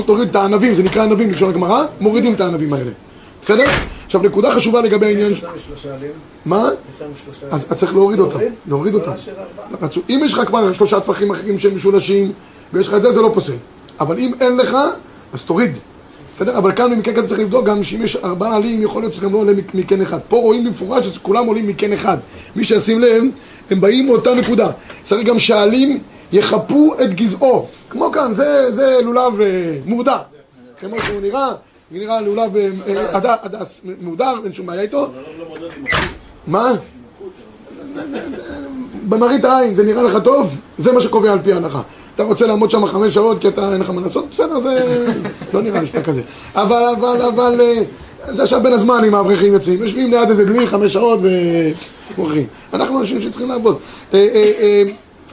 תוריד את הענבים, זה נקרא ענבים בלשון הגמרא, מורידים את הענבים האלה. בסדר? עכשיו, נקודה חשובה לגבי העניין... יש אותם שלושה עלים, מה? יש אותם שלושה אז אז צריך להוריד אותם. להוריד? אותם. לא. רצו- אם יש לך כבר שלושה טפחים אחרים שהם משולשים, ויש לך את זה, זה לא פוסל. אבל אם אין לך, אז תוריד. בסדר? אבל כאן במקרה כזה צריך לבדוק גם שאם יש ארבעה עלים, יכול להיות שזה גם לא עולה מק- מקן אחד. פה רואים במפורש שכולם עולים מקן אחד. מי שישים לב, הם באים מאותה נקודה. צריך גם שהעלים יחפו את גזעו. כמו כאן, זה, זה לולב אה, מורדר. כמו שהוא נראה, נראה לולב אה, אה, הדס מורדר, אין שום בעיה איתו. מה? במראית העין זה נראה לך טוב? זה מה שקובע על פי ההלכה. אתה רוצה לעמוד שם חמש שעות כי אתה אין לך מה לעשות? בסדר, זה לא נראה לי שאתה כזה. אבל, אבל, אבל, אה, זה עכשיו בין הזמן אם האברכים יוצאים. יושבים ליד איזה דלי חמש שעות ומוכרים. אנחנו אנשים שצריכים לעבוד.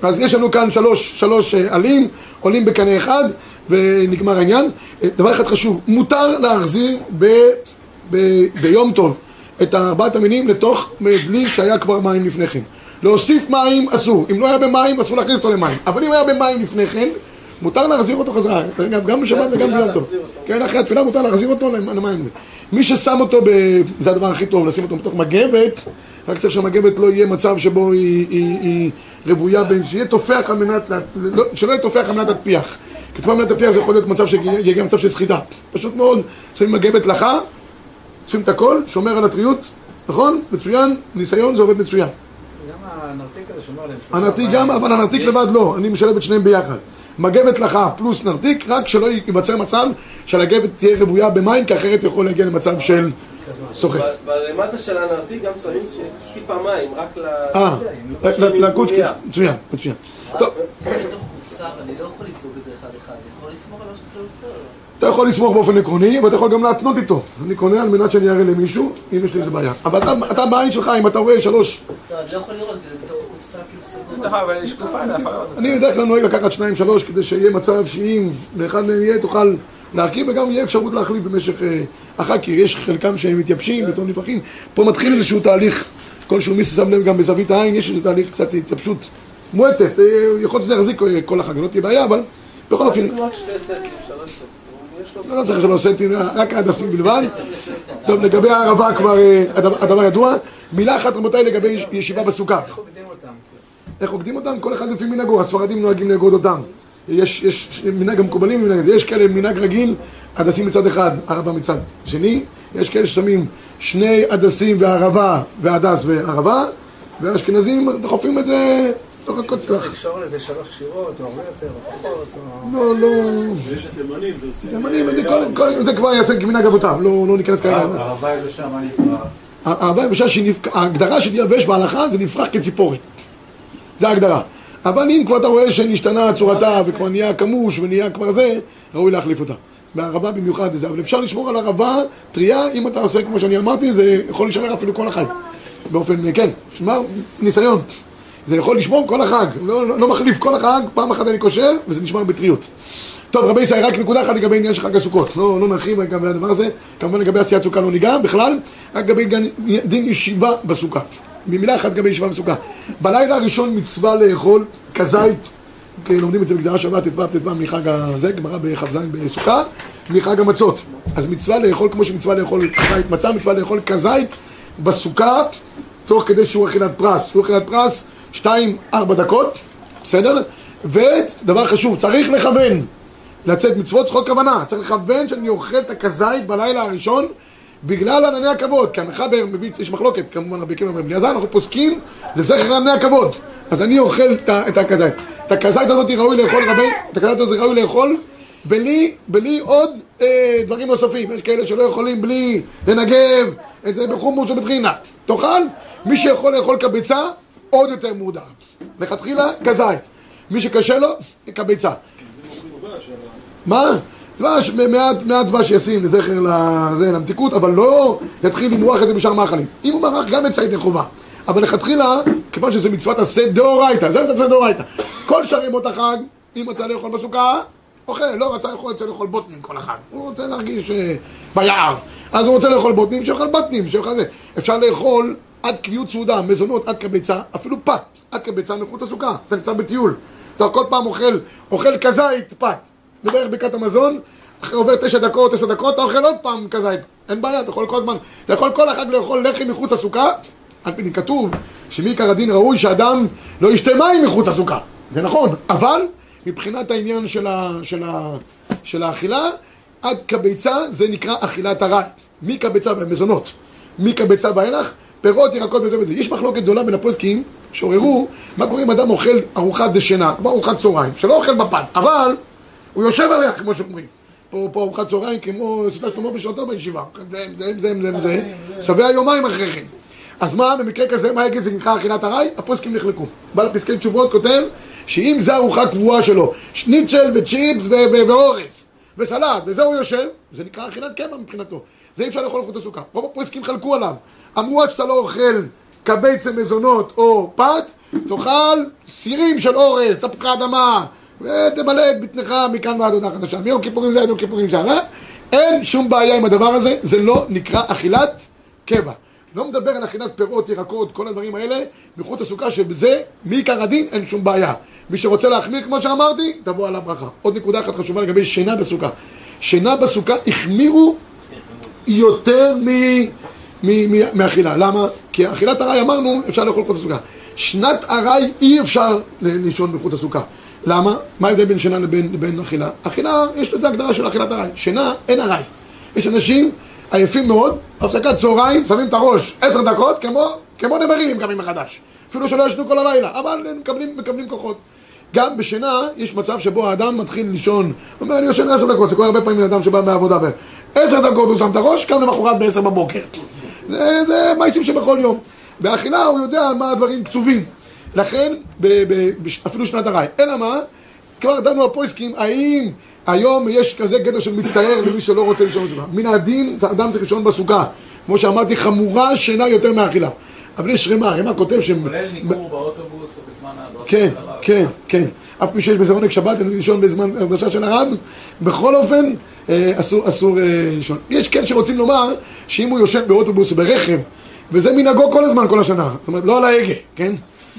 אה, אה, אה, אז יש לנו כאן שלוש, שלוש אה, עלים, עולים בקנה אחד, ונגמר העניין. אה, דבר אחד חשוב, מותר להחזיר ב, ב, ביום טוב את ארבעת המינים לתוך דלי שהיה כבר מים לפני כן. להוסיף מים אסור, אם לא היה במים אסור להכניס אותו למים, אבל אם היה במים לפני כן, מותר להחזיר אותו חזרה, גם, גם בשבת וגם ביום טוב. כן, אחרי התפילה מותר להחזיר אותו למים. מי ששם אותו, ב... זה הדבר הכי טוב, לשים אותו בתוך מגבת, רק צריך שהמגבת לא יהיה מצב שבו היא, היא, היא רוויה, בין- שיהיה תופח על מנת, לא, שלא יהיה תופח על מנת להטפיח. כי תופח על מנת להטפיח זה יכול להיות מצב שיגיע מצב של סחיטה. פשוט מאוד, שמים מגבת לחה, עושים את הכל, שומר על הטריות, נכון? מצוין, ניסיון זה עובד מצוין. גם הנרתיק הזה שומר עליהם שלושה. הנרתיק. גם, אבל הנרתיק לבד לא, אני משלב את שניהם ביחד. מגבת לחה פלוס נרתיק, רק שלא ייווצר מצב שהגבת תהיה רוויה במים, כי אחרת יכול להגיע למצב של סוחר. ב- בלמטה של הנרתיק גם שמים טיפה מים, רק ל... אה, מגויה. מצוין, מצוין. טוב, קופסה, לא רוצה. אתה יכול לסמוך באופן עקרוני, אבל אתה יכול גם להתנות איתו. אני קונה על מנת שאני אראה למישהו, אם יש לי איזה בעיה. אבל אתה- אתה בעין שלך, אם אתה רואה שלוש, לא, אני לא יכול לראות, זה בתוך הקופסה כאילו סגור. לראות. אני בדרך כלל נוהג לקחת שניים שלוש כדי שיהיה מצב שאם לאחד מהם יהיה תוכל להרכיב וגם יהיה אפשרות להחליף במשך אה, אחר כי יש חלקם שהם מתייבשים פתאום נפחים פה מתחיל איזשהו תהליך כלשהו מי ששם לב גם בזווית העין יש איזה תהליך קצת התייבשות מועטת אה, יכול להיות שזה יחזיק אה, כל החג לא תהיה בעיה אבל בכל אופן סטים, סטים. לו... לא צריך שלוש סנטים רק ההדסים בלבד טוב לגבי הערבה כבר הדבר, ידוע מילה אחת רבותיי לגבי ישיבה בסוכה איך עובדים אותם? איך עוקדים אותם? כל אחד לפי מנהגו, הספרדים נוהגים לאגוד אותם. יש, יש מנהג המקובלים ומנהג הזה, יש כאלה מנהג רגיל, הדסים מצד אחד, ערבה מצד שני, יש כאלה ששמים שני הדסים וערבה, והדס וערבה, והאשכנזים דוחפים את זה תוך הקוצלח. לקשור לזה שלוש קשירות, או הרבה יותר, או פחות, או... לא, לא... ויש התימנים, זה עושים. תימנים, זה כל- כל- זה כבר יעשה כמנהג אבותם, לא לא ניכנס כרגע. הרבה יבשה, מה נקרא? הערבה היבשה, ההגדרה של יבש בהלכה זה נפרח כציפורת. זה ההגדרה. אבל אם כבר אתה רואה שנשתנה צורתה וכבר נהיה כמוש ונהיה כבר זה, ראוי להחליף אותה. בערבה במיוחד זה, אבל אפשר לשמור על ערבה טריה, אם אתה עושה כמו שאני אמרתי, זה יכול להישמר אפילו כל החג. באופן, כן, שמע, ניסיון. זה יכול לשמור כל החג, לא, לא, לא מחליף כל החג, פעם אחת אני קושר, וזה נשמר בטריות. טוב, רבי ישראל, רק נקודה אחת לגבי עניין של חג הסוכות. לא, לא נרחיב לגבי הדבר הזה. כמובן לגבי עשיית סוכה לא ניגע בכלל, רק לגבי דין ישיבה בסוכה. במילה אחת לגבי ישיבה בסוכה. בלילה הראשון מצווה לאכול כזית, לומדים את זה בגזרה שבת, ט"ו, ט"ו מחג הזה, גמרא בכ"ז בסוכה, מחג המצות. אז מצווה לאכול כמו שמצווה לאכול כזית מצה, מצווה לאכול כזית בסוכה, תוך כדי שיעור אכילת פרס. שיעור אכילת פרס, שתיים, ארבע דקות, בסדר? ודבר חשוב, צריך לכוון. לצאת מצוות צריכות כוונה, צריך לכוון שאני אוכל את הכזית בלילה הראשון בגלל ענני הכבוד, כי המחבר מביא, יש מחלוקת, כמובן רבי עקיבא ובני עזר, אנחנו פוסקים לזכר ענני הכבוד, אז אני אוכל את הכזית. את הכזית הזאת ראוי לאכול, רבי, את הכזית הזאת ראוי לאכול בלי, בלי עוד אה, דברים נוספים, יש כאלה שלא יכולים בלי לנגב את זה בחומוס ובטחינה, תאכל, מי שיכול לאכול כביצה, עוד יותר מודע, לכתחילה כזית, מי שקשה לו, כביצה. מה? דבש, מעט, מעט דבש ישים לזכר לזה, למתיקות, אבל לא יתחיל למרוח את זה בשאר מאכלים. אם הוא מרח גם זה ידי חובה. אבל לכתחילה, כיוון שזה מצוות עשה דאורייתא, זה עשה דאורייתא. כל שאר ימות החג, אם רצה לאכול בסוכה, אוכל, לא רצה לאכול, רוצה לאכול בוטנים כל החג. הוא רוצה להרגיש אה, ביער. אז הוא רוצה לאכול בוטנים, שיאכל בוטנים, שיאכל זה. אפשר לאכול עד קביעות סעודה, מזונות עד כביצה, אפילו פת, עד כביצה מחוץ לסוכה. אתה נמצא בטיול. אתה כל פעם אוכל, אוכל כזית פת. בדרך ברכת המזון, אחרי עובר תשע דקות, עשר דקות, אתה אוכל עוד פעם כזית. אין בעיה, אתה יכול כל הזמן, אתה יכול כל החג לאכול לחם מחוץ לסוכה. על פי כתוב שמעיקר הדין ראוי שאדם לא ישתה מים מחוץ לסוכה. זה נכון, אבל מבחינת העניין של, ה, של, ה, של האכילה, עד כביצה זה נקרא אכילת הרעי. מכביצה ומזונות, מכביצה ואילך, פירות, ירקות וזה וזה. יש מחלוקת גדולה בין הפוסקים שעוררו מה קורה אם אדם אוכל ארוחת דשנה, כמו ארוחת צהריים, שלא אוכל בפת, אבל הוא יושב עליה, כמו שאומרים. פה, ארוחת צהריים כמו סעודה שלמה בשעתו בישיבה. זה, זה, זה, זה, זה, שבע יומיים אחרי כן. אז מה, במקרה כזה, מה יגיד זה נקרא אכילת ארעי? הפוסקים נחלקו. בעל פסקי תשובות כותב שאם זה ארוחה קבועה שלו, שניצ'ל וצ'יפס ואורז וסלט, וזה הוא יושב, זה נקרא אכילת קבע מבחינתו. זה אי אפשר לאכול חוץ לסוכה. רוב הפוסקים חלקו עליו. אמרו עד שאתה לא אוכל קבצי מזונות או פת, תאכל סירים של אורז, תפוחי אדמה, ותמלא את בטנך מכאן ועד הודעה חדשה. מיום כיפורים זה עד יום כיפורים שם, אה? אין שום בעיה עם הדבר הזה, זה לא נקרא אכילת קבע. לא מדבר על אכילת פירות, ירקות, כל הדברים האלה, מחוץ לסוכה, שבזה, מעיקר הדין, אין שום בעיה. מי שרוצה להחמיר, כמו שאמרתי, תבוא על הברכה. עוד נקודה אחת חשובה לגבי שינה בסוכה. שינה בסוכה החמירו יותר מאכילה. למה? כי אכילת ארעי אמרנו, אפשר לאכול מחוץ לסוכה. שנת ארעי אי אפשר לישון מחוץ לסוכה. למה? מה ההבדל בין שינה לבין, לבין אכילה? אכילה, יש לזה הגדרה של אכילת ארעי. שינה, אין ארעי. יש אנשים עייפים מאוד, הפסקת צהריים, שמים את הראש עשר דקות, כמו, כמו נמרים הם קמים מחדש. אפילו שלא ישנו כל הלילה, אבל הם מקבלים, מקבלים כוחות. גם בשינה יש מצב שבו האדם מתחיל לישון, הוא אומר, אני ישן עשר דקות, זה קורה הרבה פעמים לאדם שבא מהעבודה, עשר דקות הוא שם את הראש, קם למחרת בעשר בבוקר. זה, זה מעשים שבכל יום. באכילה הוא יודע מה הדברים קצובים. לכן, ב, ב, בש- אפילו שנת ארעי. אלא מה? כבר דנו הפויסקים, האם היום יש כזה גדר של מצטער למי שלא רוצה לישון בסוכה. מן הדין, אדם צריך לישון בסוכה. כמו שאמרתי, חמורה שינה יותר מהאכילה. אבל יש רמה, רמה כותב ש... כולל ניגור באוטובוס או בזמן ההדרשה כן, של הרב. כן, כן. אף פי שיש בזה עונג שבת, אני לישון בזמן הרגשה של הרב, בכל אופן, אה, אסור, אסור אה, לישון. יש כאלה שרוצים לומר שאם הוא יושב באוטובוס או ברכב, וזה מנהגו כל הזמן, כל השנה, זאת אומרת, לא על ההגה, כן?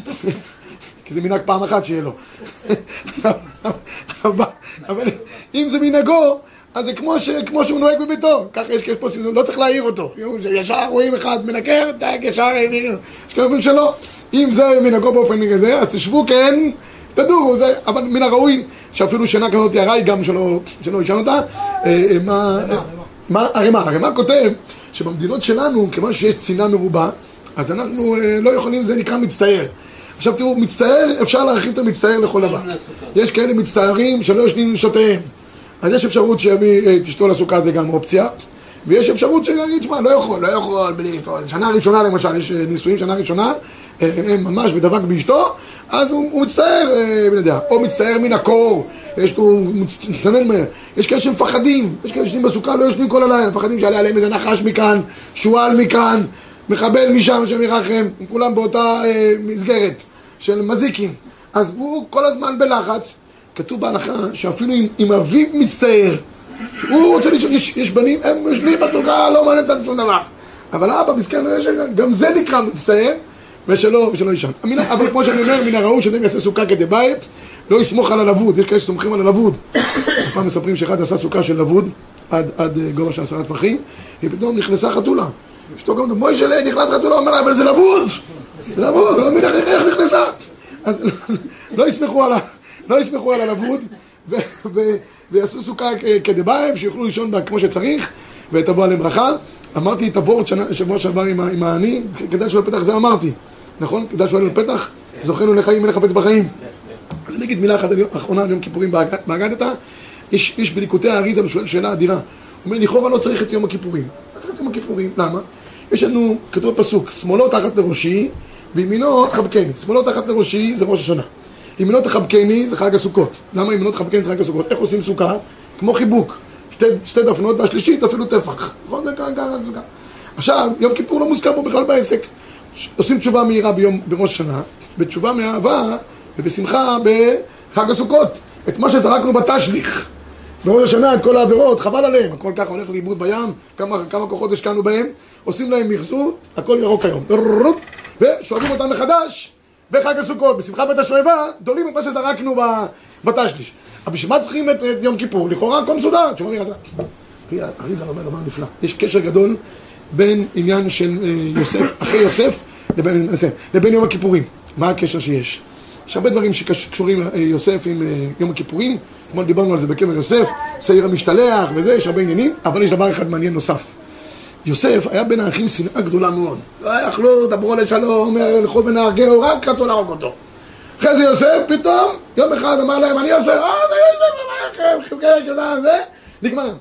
כי זה מנהג פעם אחת שיהיה לו. אבל, אם זה מנהגו, אז זה כמו, ש, כמו שהוא נוהג בביתו. ככה יש כאלה פוסקים, לא צריך להעיר אותו. ישר רואים אחד מנקר, טק, ישר העיר. יש כאלה אומרים שלא. אם זה מנהגו באופן כזה, אז תשבו כן, תדורו, זה, אבל מן הראוי שאפילו שינה כזאת ארעי גם שלא, ישן אותה. אה, אה, מה, אה, מה, הרמ"א, הרמ"א כותב שבמדינות שלנו, כיוון שיש צנעה מרובה, אז אנחנו אה, לא יכולים, זה נקרא מצטער. עכשיו תראו, מצטער, אפשר להרחיב את המצטער לכל דבר. יש כאלה מצטערים שלא ישנים נשותיהם. אז יש אפשרות שיביא אה, את אשתו לסוכה, זה גם אופציה. ויש אפשרות שיגיד, שמע, לא יכול, לא יכול, בלי אשתו. שנה ראשונה למשל, יש אה, נישואים, שנה ראשונה, אה, הם ממש ודבק באשתו, אז הוא, הוא מצטער, אה, אני יודע, או מצטער מן הקור, יש לו, הוא מצ- מצטנן מהר. יש כאלה שמפחדים, יש כאלה שיושבים בסוכה, לא יושבים כל הלילה, מפחדים שיעלה עליהם איזה נחש מכאן, שועל מכאן, מחבל משם, השם ירחם, כולם באותה אה, מסגרת של מזיקים. אז הוא כל הזמן בלחץ. כתוב בהלכה שאפילו אם, אם אביו מצטער, הוא רוצה לישון, יש, יש בנים, הם יושבים בסוכה, לא מעניין אותם שום דבר. אבל האבא מסכן, גם זה נקרא מצטער, ושלא, ושלא יישן. אבל כמו שאני אומר, מן הראוי שאדם יעשה סוכה כדבית, לא יסמוך על הלבוד, יש כאלה שסומכים על הלבוד. פעם מספרים שאחד עשה סוכה של לבוד, עד, עד אה, גובה של עשרה טפחים, ופתאום נכנסה חתולה. אשתו גם, מוישלה, נכנס חתולה, אומר לה, אבל זה לבוד! לבוד, לא מבין איך- נכנסה. אז לא יסמכו על ה... לא יסמכו על הלבוד ויעשו סוכה כ- כדבעב, שיוכלו לישון בה כמו שצריך ותבוא עליהם ברכה. אמרתי את הוורד שבוע שעבר עם העני, כדאי שואל פתח זה אמרתי, נכון? כדאי שואל פתח, זוכרנו לחיים מלך חפץ בחיים. אז אני אגיד מילה אחת אחרונה על יום כיפורים באג- באגדתא, יש, יש בליקוטי האריזה ושואל שאלה אדירה. הוא אומר, לכאורה לא צריך את יום הכיפורים. לא צריך את יום הכיפורים, למה? יש לנו, כתוב בפסוק, שמאלו תחת לראשי וימינו תחבקני. שמאלו תחת לראשי זה ראש השנה. ימינו תחבקני זה חג הסוכות. למה ימינו תחבקני זה חג הסוכות? איך עושים סוכה? כמו חיבוק. שתי, שתי דפנות והשלישית אפילו טפח. נכון? זה ככה סוכה. עכשיו, יום כיפור לא מוזכר פה בכלל בעסק. עושים תשובה מהירה ביום, בראש השנה, בתשובה מאהבה ובשמחה בחג הסוכות, את מה שזרקנו בתשליך. בראש השנה את כל העבירות, חבל עליהם, הכל ככה הולך לאיבוד בים, כמה, כמה כוחות השקענו בהם, עושים להם מחזור, הכל ירוק היום. ושואבים אותם מחדש בחג הסוכות, בשמחה בית השואבה, דולים את מה שזרקנו בתשליש. אבל בשביל מה צריכים את, את יום כיפור? לכאורה הכל מסודר. אריזה אומר דבר נפלא, יש קשר גדול בין עניין של אה, יוסף, אחרי יוסף, לבין, לבין יום הכיפורים. מה הקשר שיש? יש הרבה דברים שקשורים אה, יוסף עם אה, יום הכיפורים, אתמול דיברנו על זה בקבר יוסף, שעיר המשתלח וזה, יש הרבה עניינים, אבל יש דבר אחד מעניין נוסף. יוסף היה בין האחים שנאה גדולה מאוד. לא יכלו, דברו לשלום, הלכו ונהרגהו, רק רצו להרוג אותו. אחרי זה יוסף, פתאום, יום אחד אמר להם, אני יוסף, אה, זה יוסף, אמר לכם, שוקק, יודע, זה, נגמר.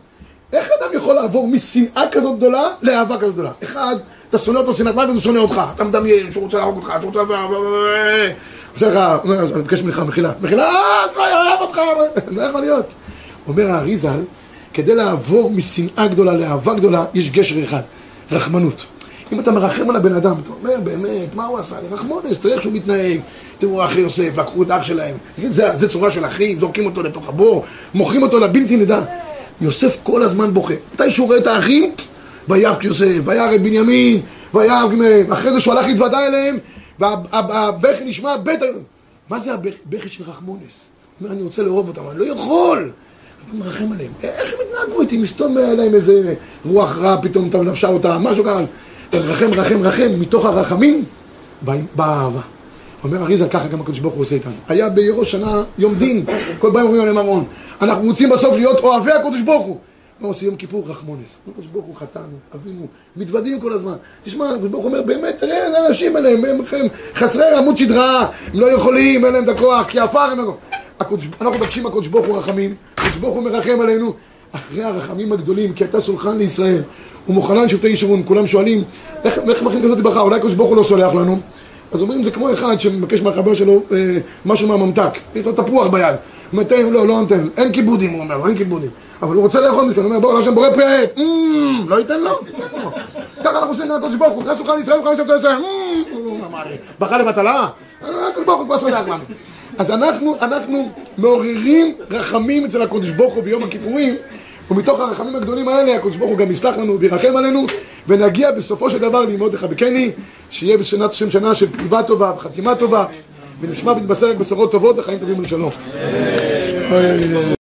איך אדם יכול לעבור משנאה כזאת גדולה לאהבה כזאת גדולה? אחד, אתה שונא אותו שנאת מוות, הוא שונא אותך. אתה מדמיין שהוא רוצה להרוג אותך, שהוא רוצה... עושה לך, אני מבקש ממך מחילה. מחילה, אה, אני אוהב אותך. לא יכול להיות. אומר האריזל, כדי לעבור משנאה גדולה לאהבה גדולה, יש גשר אחד, רחמנות. אם אתה מרחם על הבן אדם, אתה אומר, באמת, מה הוא עשה? רחמונס, תראה איך שהוא מתנהג. תראו, אחי יוסף, לקחו את אח שלהם. זה, זה צורה של אחים, זורקים אותו לתוך הבור, מוכרים אותו לבלתי נדע. יוסף כל הזמן בוכה. מתי שהוא רואה את האחים, ויבק יוסף, וירא בנימין, וירא, אחרי זה שהוא הלך להתוודע אליהם, והבכי נשמע בית... מה זה הבכי של רחמונס? הוא אומר, אני רוצה לאהוב אותם, אני לא יכול! מרחם עליהם. איך הם התנהגו איתי? מסתום עליהם איזה רוח רע, פתאום אתה נפשה אותה, משהו ככה. רחם, רחם, רחם, מתוך הרחמים באה אהבה. אומר אריזה, ככה גם הקדוש ברוך הוא עושה איתנו. היה בראש שנה יום דין, כל פעם אומרים עליהם ארון. אנחנו רוצים בסוף להיות אוהבי הקדוש ברוך הוא. מה עושה יום כיפור? רחמונס. הקדוש ברוך הוא חטאנו, אבינו, מתוודים כל הזמן. תשמע, הקדוש ברוך הוא אומר, באמת, תראה איזה אנשים האלה, הם, הם, הם חסרי עמוד שדרה, הם לא יכולים, אין להם את הכוח, כי עפר הם לא... אנחנו מבקשים הקדוש ברוך הוא רחמים, הקדוש ברוך הוא מרחם עלינו, אחרי הרחמים הגדולים, כי אתה סולחן לישראל, ומוכנן שבטי ישרון, כולם שואלים, איך, איך מכין כזאת ברכה, אולי הקדוש ברוך הוא לא סולח לנו? אז אומרים, זה כמו אחד שמבקש מהחבר שלו אה, משהו מהממתק, יש לו תפוח ביד, הוא נותן, לא, לא נותן, אין כיבודים, הוא אומר, אין כיבודים. אבל הוא רוצה לאכול מסכן, הוא אומר, בוא, השם בורא פרי העט, לא ייתן לו, ככה אנחנו עושים לקדוש ברוך הוא, כנס שולחן ישראל, וכנס שבטי ישראל, בכה לבטלה, הקדוש ברוך הוא כבר סולח לנו. אז אנחנו, אנחנו מעוררים רחמים אצל הקדוש ברוך הוא ביום הכיפורים ומתוך הרחמים הגדולים האלה הקדוש ברוך הוא גם יסלח לנו וירחם עלינו ונגיע בסופו של דבר ללמוד לחבקני שיהיה בשנת שם שנה של כתיבה טובה וחתימה טובה ונשמע ונתבשר בשורות טובות וחיים טובים ולשלום